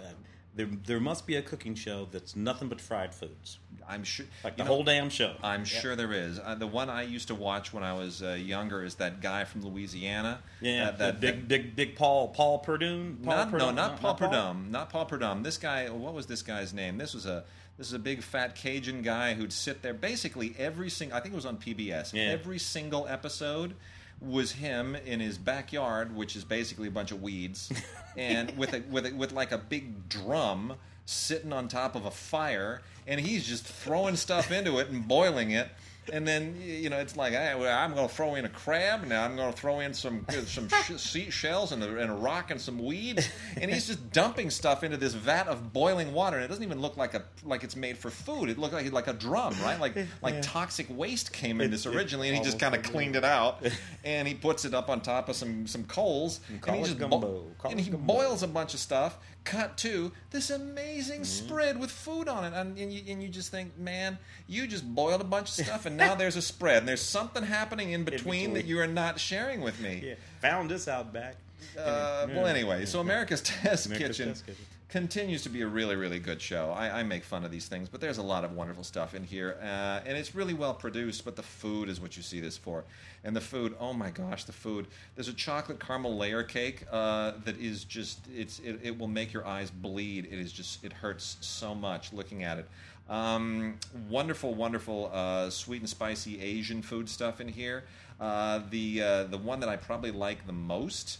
there there must be a cooking show that's nothing but fried foods, I'm sure. like the know, whole damn show. I'm sure there is. Uh, the one I used to watch when I was uh, younger is that guy from Louisiana. Yeah, Uh, that, big, big, big Paul, Paul Perdue. Paul not, no, Perdue? not Paul Prudhomme. Not Paul Prudhomme. This guy. What was this guy's name? This was a. This is a big fat Cajun guy who'd sit there. Basically, every single. I think it was on PBS. Yeah. Every single episode was him in his backyard, which is basically a bunch of weeds, [LAUGHS] and with a, with a, with like a big drum sitting on top of a fire, and he's just throwing stuff into it and boiling it. And then you know it's like hey, well, I'm going to throw in a crab now. I'm going to throw in some uh, some [LAUGHS] sh- sea shells and a, and a rock and some weeds. And he's just dumping stuff into this vat of boiling water. And it doesn't even look like a like it's made for food. It looked like like a drum, right? Like like Yeah. toxic waste came in It- this originally, and he just kind of cleaned it out, [LAUGHS] and he puts it up on top of some some coals, and, call he just gumbo. Call and he gumbo. boils a bunch of stuff. Cut to this amazing spread with food on it, and, and, you, and you just think, man, you just boiled a bunch of stuff, and now [LAUGHS] there's a spread, and there's something happening in between, that between. you are not sharing with me. Yeah, found this out back. Uh, Yeah. well, anyway, so America's [LAUGHS] Test America's Kitchen Test Kitchen. Continues to be a really, really good show. I, I make fun of these things, but there's a lot of wonderful stuff in here, uh, and it's really well produced. But the food is what you see this for, and the food. Oh my gosh, the food! There's a chocolate caramel layer cake uh, that is just it's it, it will make your eyes bleed. It is just it hurts so much looking at it. Um, wonderful, wonderful uh, sweet and spicy Asian food stuff in here. Uh, the uh, the one that I probably like the most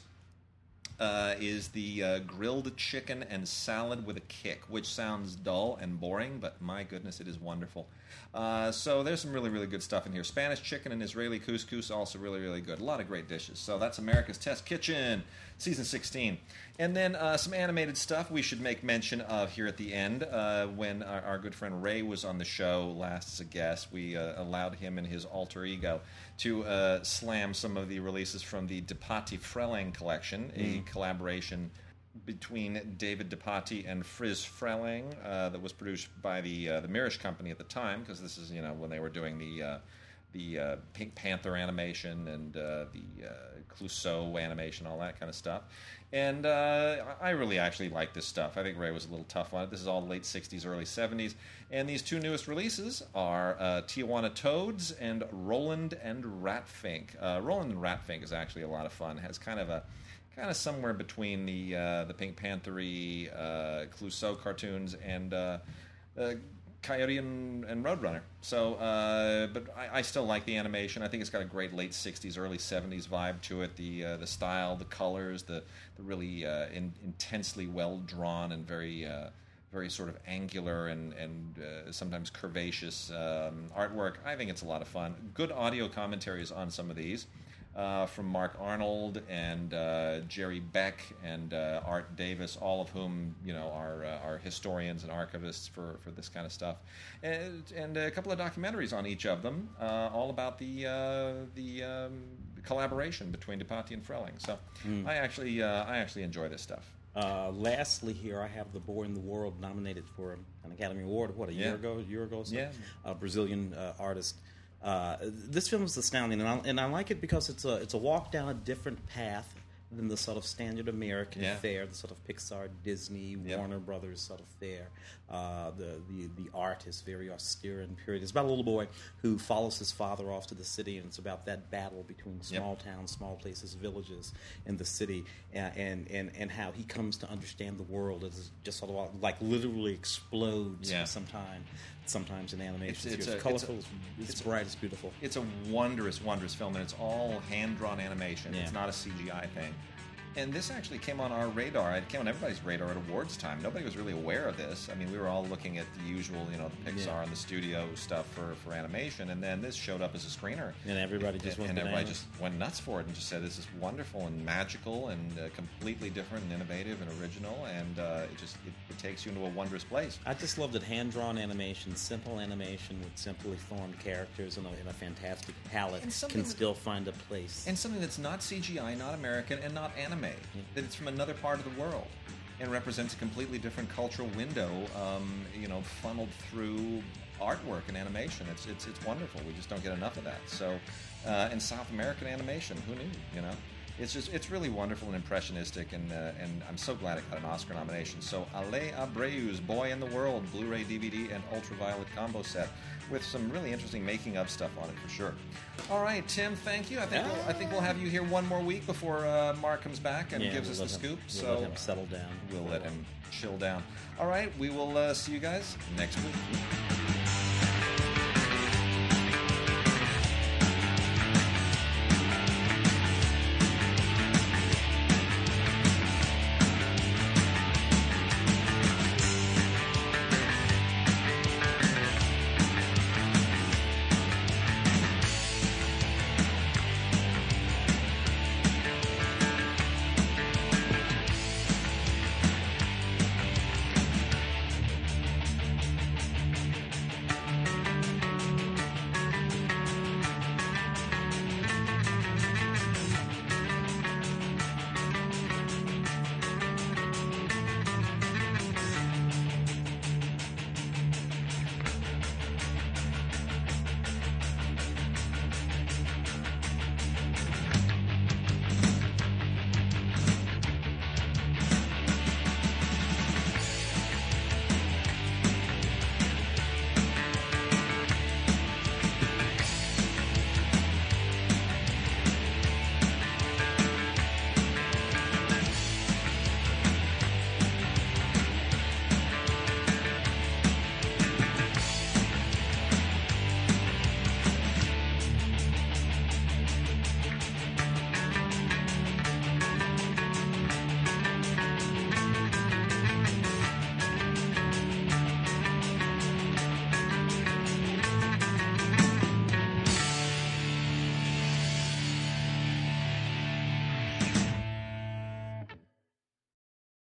uh, is the uh, grilled chicken and salad with a kick, which sounds dull and boring, but my goodness, it is wonderful. Uh, so there's some really, really good stuff in here. Spanish chicken and Israeli couscous, also really, really good. A lot of great dishes. So that's America's Test Kitchen, season 16. And then uh, some animated stuff we should make mention of here at the end. Uh, when our, our, good friend Ray was on the show last as a guest, we uh, allowed him and his alter ego to uh, slam some of the releases from the DePatie Freleng collection, mm. a collaboration between David DePatie and Friz Freleng uh, that was produced by the uh, the Mirisch company at the time because this is you know when they were doing the uh, the uh, Pink Panther animation and uh, the uh, Clouseau animation, all that kind of stuff. And I really actually like this stuff. I think Ray was a little tough on it. This is all late '60s, early '70s, and these two newest releases are Tijuana Toads and Roland and Ratfink. Roland and Ratfink is actually a lot of fun. It has kind of a kind of somewhere between the uh, the Pink Panthery uh, Clouseau cartoons and uh, uh, Coyote and, and, Roadrunner. So, uh, but I, I, still like the animation. I think it's got a great late '60s, early '70s vibe to it. The uh, the style, the colors, the the really in, intensely well drawn and very very sort of angular and and uh, sometimes curvaceous um, artwork. I think it's a lot of fun. Good audio commentaries on some of these uh, from Mark Arnold and uh, Jerry Beck and uh, Art Davis, all of whom you know are uh, are historians and archivists for, for this kind of stuff, and, and a couple of documentaries on each of them, uh, all about the uh, the um, collaboration between DePatie and Freleng. So mm. I actually I actually enjoy this stuff. lastly, here I have the boy in the world nominated for an Academy Award. What a year ago, a year ago, so, yeah, Brazilian artist. Uh, this film is astounding, and I, and I like it because it's a it's a walk down a different path than the sort of standard American yeah. fare, the sort of Pixar, Disney, yep. Warner Brothers sort of fare. Uh, the, the the art is very austere and period. It's about a little boy who follows his father off to the city, and it's about that battle between small yep. towns, small places, villages, and the city, and, and and and how he comes to understand the world as just sort of like literally explodes yeah. sometime sometimes in animation. It's, it's, it's colorful, it's, a, it's, bright, it's beautiful. It's a wondrous, wondrous film, and it's all hand drawn animation. Yeah. It's not a CGI thing and this actually came on our radar. It came on everybody's radar at awards time. Nobody was really aware of this. I mean, we were all looking at the usual, you know, the Pixar yeah. and the studio stuff for, for animation, and then this showed up as a screener, and everybody just and, went and everybody just went nuts for it and just said this is wonderful and magical and uh, completely different and innovative and original, and uh, it just it, it, takes you into a wondrous place. I just love that hand drawn animation, simple animation with simply formed characters in a, in a fantastic palette can still find a place, and something that's not CGI, not American, and not anime. That it's from another part of the world and represents a completely different cultural window, um, you know, funneled through artwork and animation. It's, it's, it's wonderful. We just don't get enough of that. So, uh, and South American animation, who knew, you know? It's just, it's really wonderful and impressionistic, and, uh, and I'm so glad it got an Oscar nomination. So, Ale Abreu's Boy in the World, Blu ray, DVD, and Ultraviolet combo set with some really interesting making of stuff on it for sure. All right, Tim, thank you. I think we'll, I think we'll have you here one more week before uh, Mark comes back and yeah, gives we'll us the him, scoop. We'll so let him settle down. We'll let him chill down. All right, we will uh, see you guys next week.